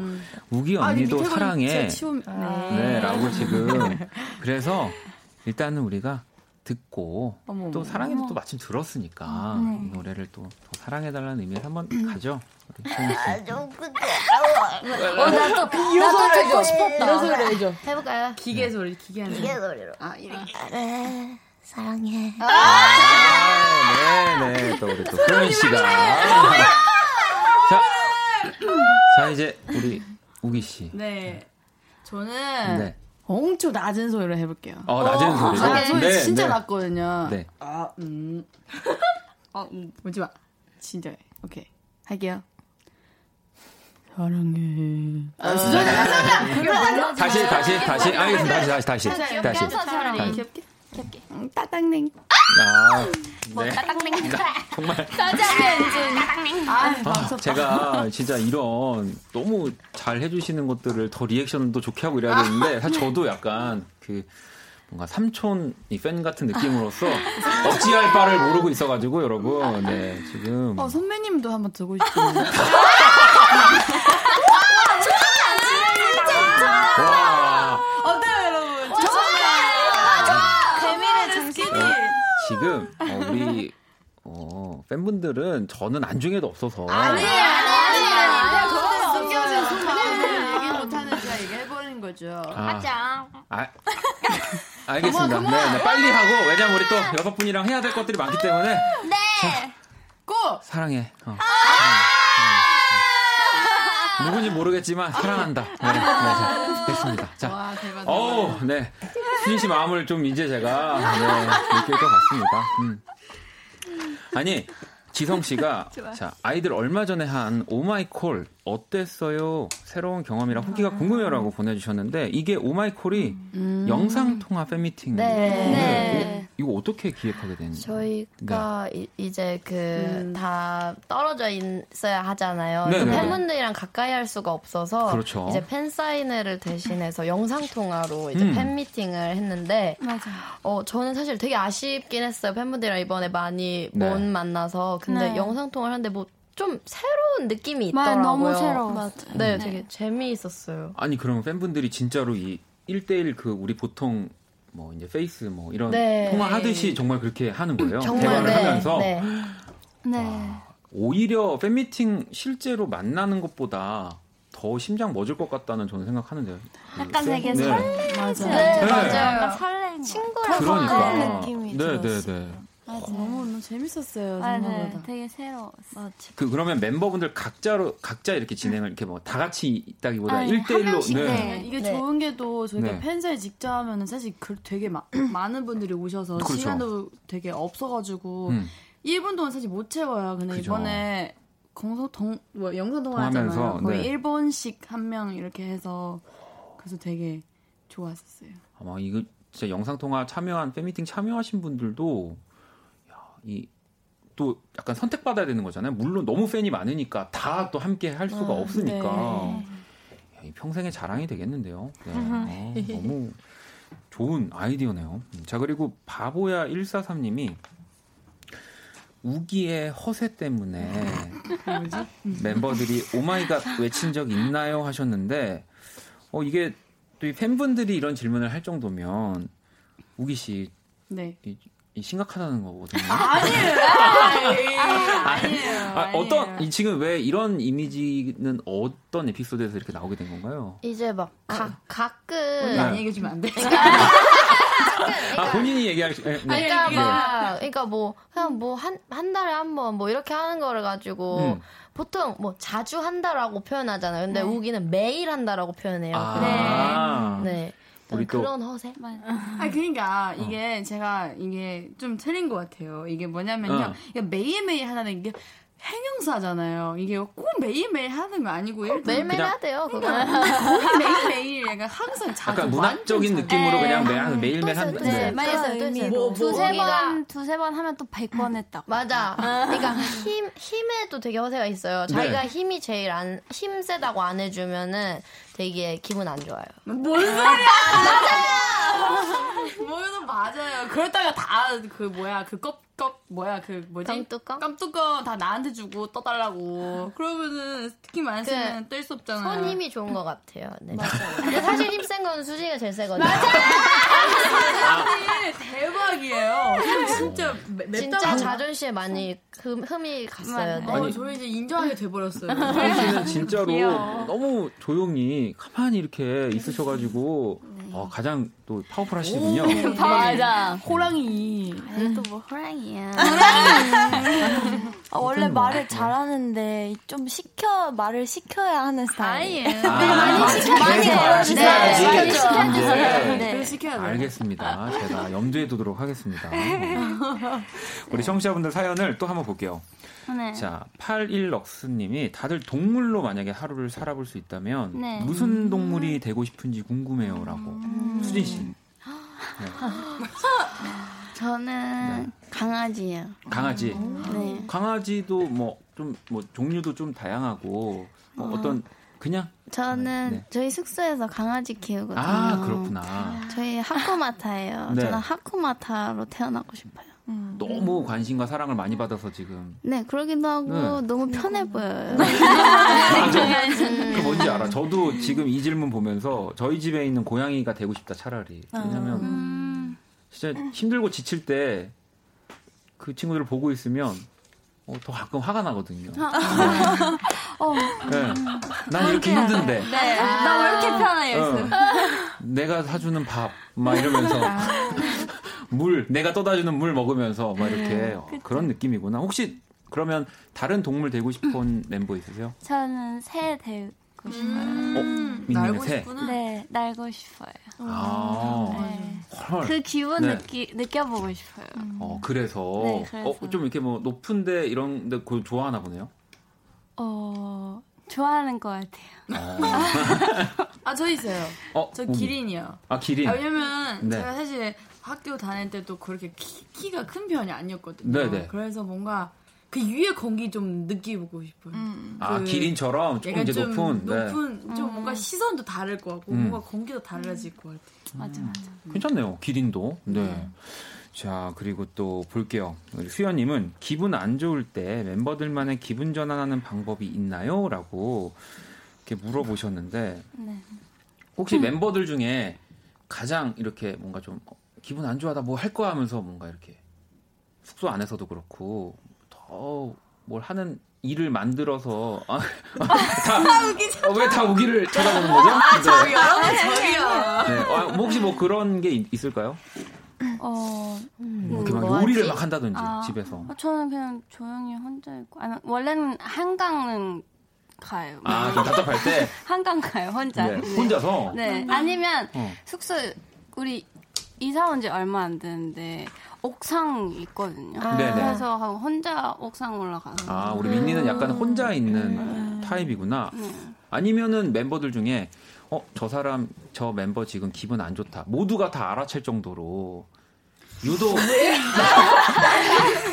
우기 언니도 아, 사랑해. 네. 라고 지금. (laughs) 그래서 일단은 우리가 듣고 어머, 또 사랑해도 어머. 또 마침 들었으니까 아, 네. 이 노래를 또 더 사랑해달라는 의미에서 한번 가죠. (laughs) 아, 좀 근데 어, 나또 나도 듣고 싶었다. 이런 소리 해줘. 해볼까요? 기계 소리, 기계 하는. 기계 소리로. 아 이렇게. 아, 사랑해. 아, 아 네, 네. 또 우리 또 소연 씨가. 자, 자 이제 우리 우기 씨. 네. 저는 네. 엄청 낮은 소리로 해볼게요. 어, 낮은 어, 소리로? 아, 소리 네, 진짜 네. 낮거든요. 네. 아, 음. (laughs) 어, 음, 오지 마. 진짜. 오케이. 할게요. 사랑해. 아, 아 진짜. 다시, 다시, 다시. 알겠습니다. 다시, 다시, 다시. 다시. 다시. 귀엽게. 응, 따당냉. 아, 네. 따당냉. 정말. (laughs) 짜장면 아, 아, 제가 진짜 이런 너무 잘 해주시는 것들을 더 리액션도 좋게 하고 이래야 되는데 사실 저도 약간 그 뭔가 삼촌 이 팬 같은 느낌으로서 어찌할 바를 모르고 있어가지고 여러분 네 지금 어 선배님도 한번 듣고 싶은데 (laughs) 와 어때요 여러분 지금 어, 우리 어, 팬분들은 저는 안중에도 없어서. 아니에요 아니에요 그거 숨겨진 소문 얘기 못하는 제가 얘기해버리는 거죠. 아, 하자 아, (laughs) 알겠습니다. 네, 네, 빨리 하고 왜냐면 우리 또 여섯 분이랑 해야 될 것들이 많기 때문에. 네. 자, 고! 사랑해. 어. 누군지 모르겠지만 사랑한다. 네, 네, 자, 됐습니다. 자, 와, 대박. 어, 네. 수진 씨 마음을 좀 이제 제가 네, 느낄 것 같습니다. 음. 아니 지성 씨가 자 아이들 얼마 전에 한 오마이콜 어땠어요? 새로운 경험이랑 후기가 아. 궁금해요라고 보내주셨는데 이게 오마이콜이 음. 영상 통화 팬미팅. 네. 네. 네. 이거 어떻게 기획하게 됐는지. 저희가 네. 이, 제 그다 음. 떨어져 있어야 하잖아요. 네, 또 네, 팬분들이랑 가까이 할 수가 없어서 그렇죠. 이제 팬 사인회를 대신해서 영상 통화로 이제 음. 팬 미팅을 했는데 맞아. 어 저는 사실 되게 아쉽긴 했어요. 팬분들이랑 이번에 많이 네. 못 만나서 근데 영상 통화를 하는데 뭐 좀 새로운 느낌이 있더라고요. 너무 새로워. 맞아. 네, 되게 재미있었어요. 아니 그럼 팬분들이 진짜로 이 1대1 그 우리 보통 뭐 이제 face 뭐 이런 네. 통화하듯이 정말 그렇게 하는 거예요. 정말, 대화를 네. 하면서. 네. 네. 오히려 팬미팅 실제로 만나는 것보다 더 심장 멎을 것 같다는 저는 생각하는데요. 약간 되게 네. 설레지 맞아요. 네. 맞아요. 약간 설레 친구랑 그러니까. 느낌이 네, 네, 네. 어, 너무 너무 재밌었어요. 아, 네. 되게 새로웠어. 그 그러면 멤버분들 각자로 각자 이렇게 진행을 이렇게 뭐 다 같이 있다기보다 1대1로 네. 네. 이게 네. 좋은 게도 저희가 네. 팬사에 직접 하면은 사실 그 되게 마, (clears throat) 많은 분들이 오셔서 그렇죠. 시간도 되게 없어 가지고 음. 1분 동안 사실 못 채워요. 근데 그죠. 이번에 공소 동, 뭐 영상 통화하잖아요. 거의 네. 1번씩 한 명 이렇게 해서 그래서 되게 좋았었어요. 아마 이거 진짜 영상 통화 참여한 팬미팅 참여하신 분들도 이 또 약간 선택받아야 되는 거잖아요. 물론 너무 팬이 많으니까 다 또 함께 할 수가 음, 없으니까 네. 야, 평생의 자랑이 되겠는데요. 네. 어, (laughs) 너무 좋은 아이디어네요. 음, 자 그리고 바보야 143님이 우기의 허세 때문에 멤버들이 Oh my god 외친 적 있나요 하셨는데 어 이게 또이 팬분들이 이런 질문을 할 정도면 우기 씨 네. 심각하다는 거거든요. 아니에요. 아니에요. 아, 어떤 이 지금 왜 이런 이미지는 어떤 에피소드에서 이렇게 나오게 된 건가요? 이제 막 가, 어. 가끔 안 얘기해 주면 안 돼. 그러니까, 아 본인이 얘기할 네, 네. 그러니까 막 그러니까 뭐 그냥 뭐 한 한 달에 한 번 뭐 이렇게 하는 거를 가지고 음. 보통 뭐 자주 한다라고 표현하잖아요. 근데 네. 우기는 매일 한다라고 표현해요. 아. 네. 네. 우리 또 그런 허세? 아 그러니까 어. 이게 제가 이게 좀 틀린 것 같아요. 이게 뭐냐면요. 어. 매일 매일 하나는 이게 행영사잖아요. 이게 꼭 매일매일 하는 거 아니고 매일매일 해야 돼요. 그거 거의 매일매일 약간 항상 자주 약간 문학적인 느낌으로 그냥 매, 매일매일 한 네, 네. 뭐, 뭐, 두세 번 두세 번 하면 또 100번 했다. (laughs) 맞아. 그러니까 힘 힘에도 되게 허세가 있어요. 자기가 네. 힘이 제일 안 힘 세다고 안 해주면은 되게 기분 안 좋아요. 뭔 소리야? 맞아요. (laughs) 뭐는 맞아요. 그러다가 다 그 뭐야 그 껍 껍 뭐야 그 뭐지? 깜뚜껑? 깜뚜껑 다 나한테 주고 떠달라고. 그러면은 특히 만씨는 그, 뗄수 없잖아요. 손 힘이 좋은 것 같아요. 네. 맞아요. 근데 사실 힘 센 건 수지가 제일 세거든요. 맞아요. 대박이에요. 진짜 진짜 자존심에 많이 흠, 흠이 갔어요. 네. 아니, 저희 이제 인정하게 돼버렸어요. (laughs) 씨는 진짜로 너무 조용히 가만히 이렇게 있으셔가지고 어, 가장 또 파워풀하시군요. 네. 맞아. 호랑이. 또 뭐 호랑이 야. 아, 원래 말을 잘하는데 좀 시켜 말을 시켜야 하는 스타일이에요. 아, 네, 많이 시켜 많이 해요. 네, 시켜주세요. 네, 시켜야 돼요. 알겠습니다. 제가 염두에 두도록 하겠습니다. 우리 청취자분들 사연을 또 한번 볼게요. 네. 자, 81럭스님이 다들 동물로 만약에 하루를 살아볼 수 있다면 네. 무슨 동물이 되고 싶은지 궁금해요라고. 음. 수진 씨. 네. 저는 네. 강아지예요. 강아지. 네. 강아지도 뭐 좀뭐 뭐 종류도 좀 다양하고 뭐 어. 떤 그냥 저는 네. 저희 숙소에서 강아지 키우거든요. 아 그렇구나. 저희 하쿠마타예요. 네. 저는 하쿠마타로 태어나고 싶어요. 음. 너무 관심과 사랑을 많이 받아서 지금. 네, 그러기도 하고 네. 너무 편해 보여요. (laughs) 그 뭔지 알아. 저도 지금 이 질문 보면서 저희 집에 있는 고양이가 되고 싶다 차라리. 왜냐면 음. 진짜 힘들고 지칠 때 그 친구들을 보고 있으면 어, 더 가끔 화가 나거든요. 아. 네. (laughs) 어. 네. 난 이렇게 힘든데. 네. 나왜 이렇게 편해, 요 어. 내가 사주는 밥, 막 이러면서. (laughs) 물 내가 떠다주는 물 먹으면서 막 이렇게 네, 그런 느낌이구나. 혹시 그러면 다른 동물 되고 싶은 멤버 있으세요? 저는 새 되고 싶어요. 음~ 어? 날고 새? 싶구나. 네, 날고 싶어요. 아~ 네. 그 기분 네. 느끼, 느껴보고 싶어요. 음. 어, 그래서, 네, 그래서. 어, 좀 이렇게 뭐 높은데 이런 데 그 좋아하나 보네요. 어, 좋아하는 것 같아요. 어. (laughs) 아, 저 있어요. 어, 저 기린이요. 아, 기린. 아, 왜냐면 네. 제가 사실 학교 다닐 때도 그렇게 키, 가 큰 편이 아니었거든요. 네네. 그래서 뭔가 그 위에 공기 좀 느끼고 싶어요. 음. 아, 그아 기린처럼 조금 이제 좀 높은, 네. 높은 네. 좀 뭔가 음. 시선도 다를 것 같고 음. 뭔가 공기도 달라질 것 같아요. 맞아 맞아. 괜찮네요. 기린도. 네. 네. 자, 그리고 또 볼게요. 수연님은 기분 안 좋을 때 멤버들만의 기분 전환하는 방법이 있나요? 라고 이렇게 물어보셨는데, 네. 혹시 음. 멤버들 중에 가장 이렇게 뭔가 좀 기분 안 좋아다 뭐 할 거야 하면서 뭔가 이렇게 숙소 안에서도 그렇고 더뭘 하는 일을 만들어서 아, 다, 어, 왜다 우기를 쳐다보는 거죠? 아, 저기요, 저기요. 네, 아, 뭐 혹시 뭐 그런 게 있, 을까요 어, 음, 뭐 이렇게 막 뭐 요리를 막 한다든지 아, 집에서. 어, 저는 그냥 조용히 혼자 있고, 아니 원래는 한강은 가요. 아, 좀 답답할 때? (laughs) 한강 가요, 혼자. 네, 혼자서? 네. 아니면 어. 숙소, 우리 이사 온 지 얼마 안 됐는데 옥상 있거든요. 아. 그래서 혼자 옥상 올라가서. 아, 우리 민니는 약간 혼자 있는 음. 타입이구나. 네. 아니면은 멤버들 중에 어, 저 사람, 저 멤버 지금 기분 안 좋다. 모두가 다 알아챌 정도로 유독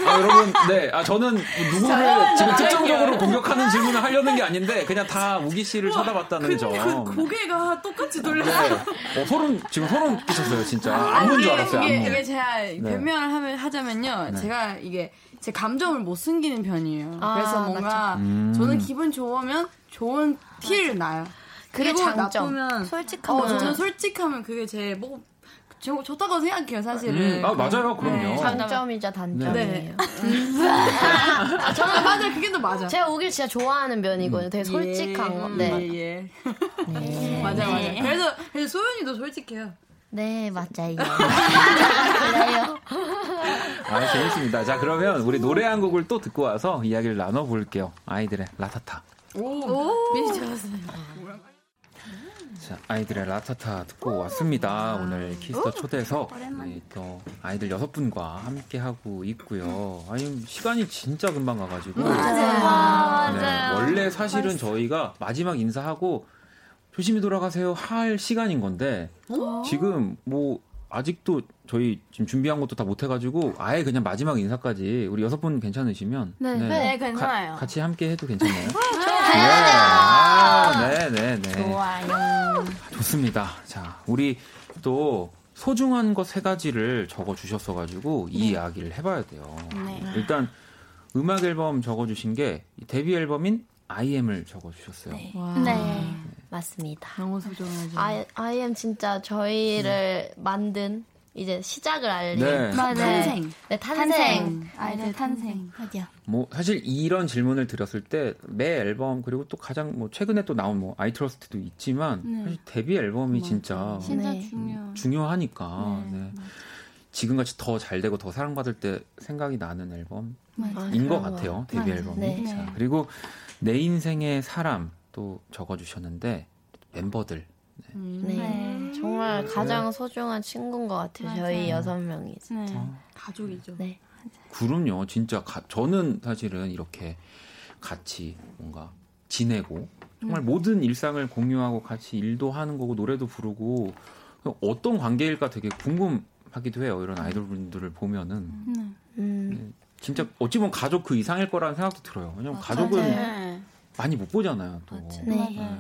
아, 여러분, 네. 아, 저는 누구를 지금 특정적으로 공격하는 질문을 하려는 게 아닌데, 그냥 다 우기 씨를 와, 쳐다봤다는 그, 점. 그 고개가 똑같이 돌려. 네. 어, 소름, 지금 소름 끼쳤어요, 진짜. 안문 줄 알았어요, 이게, 이게 제가 네. 변명을 하자면요. 네. 제가 이게 제 감정을 못 숨기는 편이에요. 아, 그래서 뭔가 음. 저는 기분 좋으면 좋은 티를 나요. 그게 장점. 나쁘면 솔직하면 어, 저는 솔직하면 그게 제 뭐, 좋다고 생각해요, 사실은. 음, 아, 맞아요. 그럼요. 네. 장점이자 단점이에요. 네. 아, 저는 맞아요. 그게 또 맞아. 제가 오길 진짜 좋아하는 면이거든요. 되게 솔직한 예, 거. 네. 예, 예. 네. (laughs) 맞아, 맞아. 그래서, 그래서 소연이도 솔직해요. 네, (laughs) 맞아요. 아, 재밌습니다. 자, 그러면 우리 노래 한 곡을 또 듣고 와서 이야기를 나눠볼게요. 아이들의 라타타. 오, 오~ 민니 좋았어요. 자, 아이들의 라타타 듣고 왔습니다. 오늘 Kiss the 초대석 네, 또 아이들 여섯 분과 함께 하고 있고요. 아니 시간이 진짜 금방 가가지고 맞아요. 네, 원래 사실은 저희가 마지막 인사하고 조심히 돌아가세요 할 시간인 건데 지금 뭐 아직도 저희 지금 준비한 것도 다 못해가지고 아예 그냥 마지막 인사까지 우리 여섯 분 괜찮으시면 네, 네, 네 괜찮아요. 가, 같이 함께 해도 괜찮나요? 좋아요. 네. 아, 네, 네, 네. 좋아요. 좋습니다. 자, 우리 또 소중한 것 세 가지를 적어 주셨어가지고 이 네. 이야기를 해봐야 돼요. 네. 일단 음악 앨범 적어주신 게 데뷔 앨범인 IM을 적어주셨어요. 네. 네. 맞습니다. I, IM 진짜 저희를 음. 만든 이제 시작을 알린 네. 네. 탄생. 네, 탄생. 아이들 탄생. 맞아. 뭐 사실 이런 질문을 드렸을 때 매 앨범 그리고 또 가장 뭐 최근에 또 나온 뭐 아이트러스트도 있지만 네. 사실 데뷔 앨범이 맞아. 진짜 진짜 네. 중요. 중요하니까 네. 네. 지금같이 더 잘 되고 더 사랑받을 때 생각이 나는 앨범인 것 같아요 데뷔 맞아. 앨범이. 네. 자, 그리고 내 인생의 사람 또 적어주셨는데 멤버들. 네. 음. 네. 네. 정말 가장 네. 소중한 친구인 것 같아요. 맞아요. 저희 여섯 명이 진짜. 네. 가족이죠. 네. 그럼요. 진짜 가, 저는 사실은 이렇게 같이 뭔가 지내고 정말 음. 모든 일상을 공유하고 같이 일도 하는 거고 노래도 부르고 어떤 관계일까 되게 궁금하기도 해요. 이런 아이돌 분들을 보면은 음. 음. 진짜 어찌 보면 가족 그 이상일 거라는 생각도 들어요. 왜냐면 맞아요. 가족은 많이 못 보잖아요. 또. 네. 네.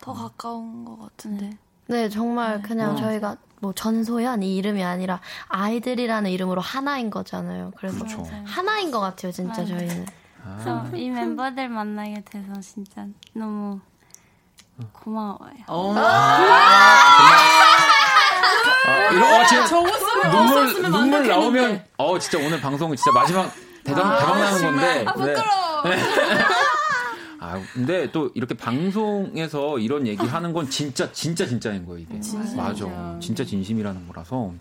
더 가까운 것 같은데. 네, 정말 네. 그냥 어. 저희가 뭐 전소연 이 이름이 아니라 아이들이라는 이름으로 하나인 거잖아요. 그래서 그렇죠. 하나인 것 같아요, 진짜 맞아요. 저희는. 아. 이 멤버들 만나게 돼서 진짜 너무 고마워요. 어. 아, 이런 거 지금 눈물 눈물 나오면 어 진짜 오늘 방송 진짜 마지막 대단 아, 대박 나는 건데. 아, 부끄러워. 네. (laughs) 아, 근데 또 이렇게 방송에서 이런 얘기 하는 건 진짜, 진짜, 진짜인 거예요, 이게. 진심이죠. 맞아. 진짜 진심이라는 거라서.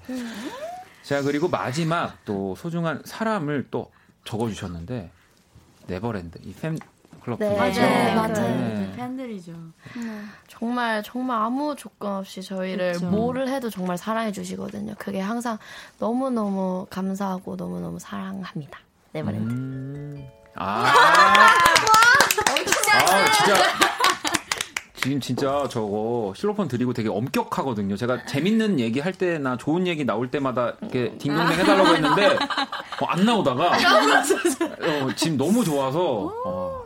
자, 그리고 마지막 또 소중한 사람을 또 적어주셨는데, Neverland. 이 팬, 클럽 네, 맞아요. 네, 맞아요. 네. 팬들이죠. 네. 정말 정말 아무 조건 없이 저희를 그쵸. 뭐를 해도 정말 사랑해 주시거든요. 그게 항상 너무 너무 감사하고 너무 너무 사랑합니다. Neverland. 음. 아. (laughs) 아, 진짜. 지금 진짜 저거 실로폰 드리고 되게 엄격하거든요. 제가 재밌는 얘기 할 때나 좋은 얘기 나올 때마다 이렇게 딩동댕 해달라고 했는데 어, 안 나오다가 어, 지금 너무 좋아서 어,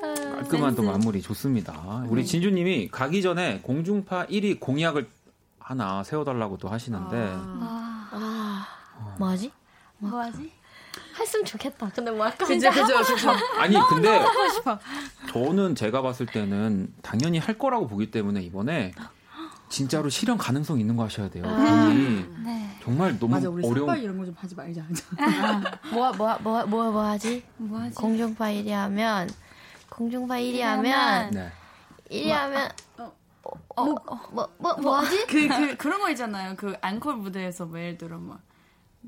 깔끔한 또 마무리 좋습니다. 우리 진주님이 가기 전에 공중파 1위 공약을 하나 세워달라고 또 하시는데 아, 아, 뭐하지? 뭐하지? 했으면 좋겠다. 근데 뭐 약간 그죠 그죠 그죠. 아니 근데 저는 제가 봤을 때는 당연히 할 거라고 보기 때문에 이번에 진짜로 실현 가능성 있는 거 하셔야 돼요. 아, 네. 정말 너무 맞아, 우리 어려운. 이런 거 좀 하지 말자. 뭐뭐 (laughs) 뭐뭐 뭐뭐 하지? 뭐 하지? 공중파 1위 하면 공중파 1위 하면 네. 1위 하면 어, 어, 뭐, 뭐, 뭐, 뭐 하지? 그, 그, 그런 거 있잖아요. 그, 앙콜 무대에서 뭐 예를 들어, 막,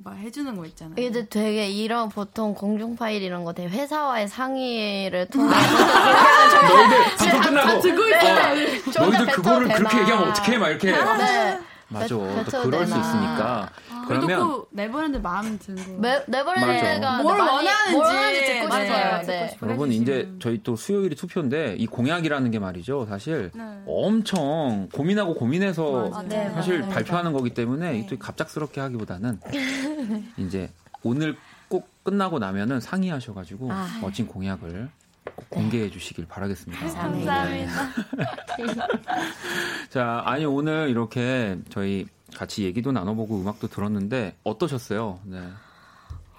막 해주는 거 있잖아요. 근데 되게 이런 보통 공중 파일 이런 거 되게 회사와의 상의를 통해서 (laughs) 너희들 방송 끝나고 듣고 있잖아. 네. 너희들 그거를 그렇게 얘기하면 어떻게 막 이렇게. 네. 맞아. 또 그럴 수 있으니까. 그러면 네버랜드 마음 든 거. 네버랜드가 뭘 원하는지, 뭘 원하는지 듣고 싶어요. 네. 여러분 이제 저희 또 수요일이 투표인데 이 공약이라는 게 말이죠. 사실 네. 엄청 고민하고 고민해서 네, 사실 맞아요. 발표하는 거기 때문에 네. 또 갑작스럽게 하기보다는 (laughs) 이제 오늘 꼭 끝나고 나면은 상의하셔가지고 아, 멋진 공약을 공개해 주시길 바라겠습니다. 감사합니다. (laughs) 자, 아니 오늘 이렇게 저희 같이 얘기도 나눠보고 음악도 들었는데 어떠셨어요? 네.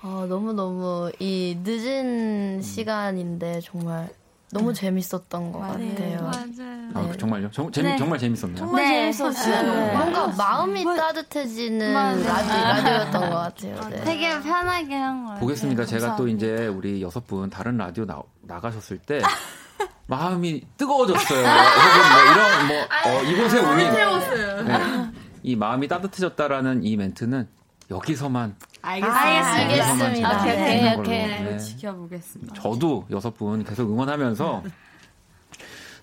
아, 너무너무 이 늦은 음. 시간인데 정말 너무 재밌었던 것 맞아요. 같아요. 맞아요. 아, 네. 정말요? 정, 재미, 네. 정말 재밌었나요? 정말 네. 재밌었어요. 네. 뭔가 마음이 뭐, 따뜻해지는 라디, 라디오였던 것 같아요. 네. 되게 편하게 한 거예요. 보겠습니다. 제가 또 이제 우리 여섯 분 다른 라디오 나, 나가셨을 때 (laughs) 마음이 뜨거워졌어요. 뭐 이런 뭐 어, 이곳에 오니 네. 이 마음이 따뜻해졌다라는 이 멘트는 여기서만 알겠습니다. 알겠습니다. 오케이, 오케이. 네. 지켜보겠습니다. 저도 여섯 분 계속 응원하면서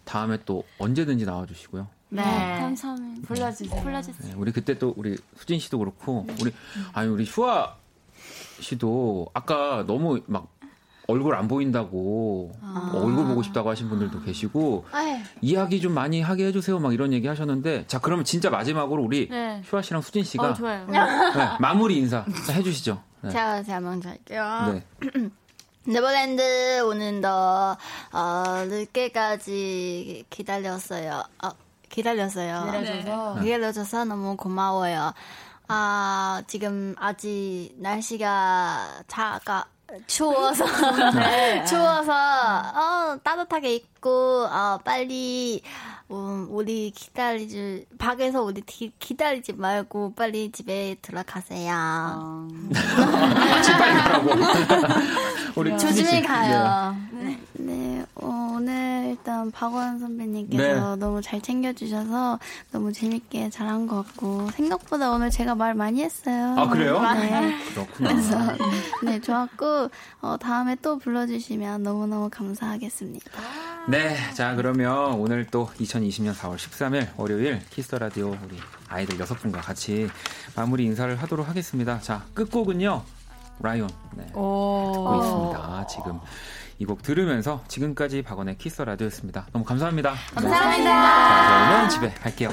다음에 또 언제든지 나와주시고요. 네. 네. 감사합니다. 불러주세요. 불러주세요. 네, 우리 그때 또 우리 수진 씨도 그렇고 우리 아니 우리 슈아 씨도 아까 너무 막 얼굴 안 보인다고 아. 얼굴 보고 싶다고 하신 분들도 계시고 아유. 이야기 좀 많이 하게 해주세요 막 이런 얘기 하셨는데 자 그러면 진짜 마지막으로 우리 네. 슈아 씨랑 수진 씨가 어, 좋아요. 네, 마무리 인사 해주시죠. 네. 제가 제가 먼저 할게요. 네. (clears throat) 네버랜드 오는더 어, 늦게까지 기다렸어요. 어, 기다렸어요. 기다려줘서 네. 기다려줘서 너무 고마워요. 아 지금 아직 날씨가 차가 추워서 네. (laughs) 추워서 어 따뜻하게 입고 어 빨리 음, 우리 기다리지 밖에서 우리 기, 기다리지 말고 빨리 집에 들어가세요. 어. 집 빨리 가라고. (laughs) 우리 조심히 가요. 네. 네, 어, 오늘 일단 박원 선배님께서 네. 너무 잘 챙겨주셔서 너무 재밌게 잘한 것 같고 생각보다 오늘 제가 말 많이 했어요. 아 그래요? 네. 그렇구나. 그래서 네 좋았고 어, 다음에 또 불러주시면 너무 너무 감사하겠습니다. 네, 자 그러면 오늘 또 2020년 4월 13일 월요일 Kiss the Radio 우리 아이들 여섯 분과 같이 마무리 인사를 하도록 하겠습니다. 자 끝곡은요 LION 네, 듣고 있습니다. 지금 이 곡 들으면서 지금까지 박원의 Kiss the Radio였습니다. 너무 감사합니다. 감사합니다. 네. 자, 저는 집에 갈게요.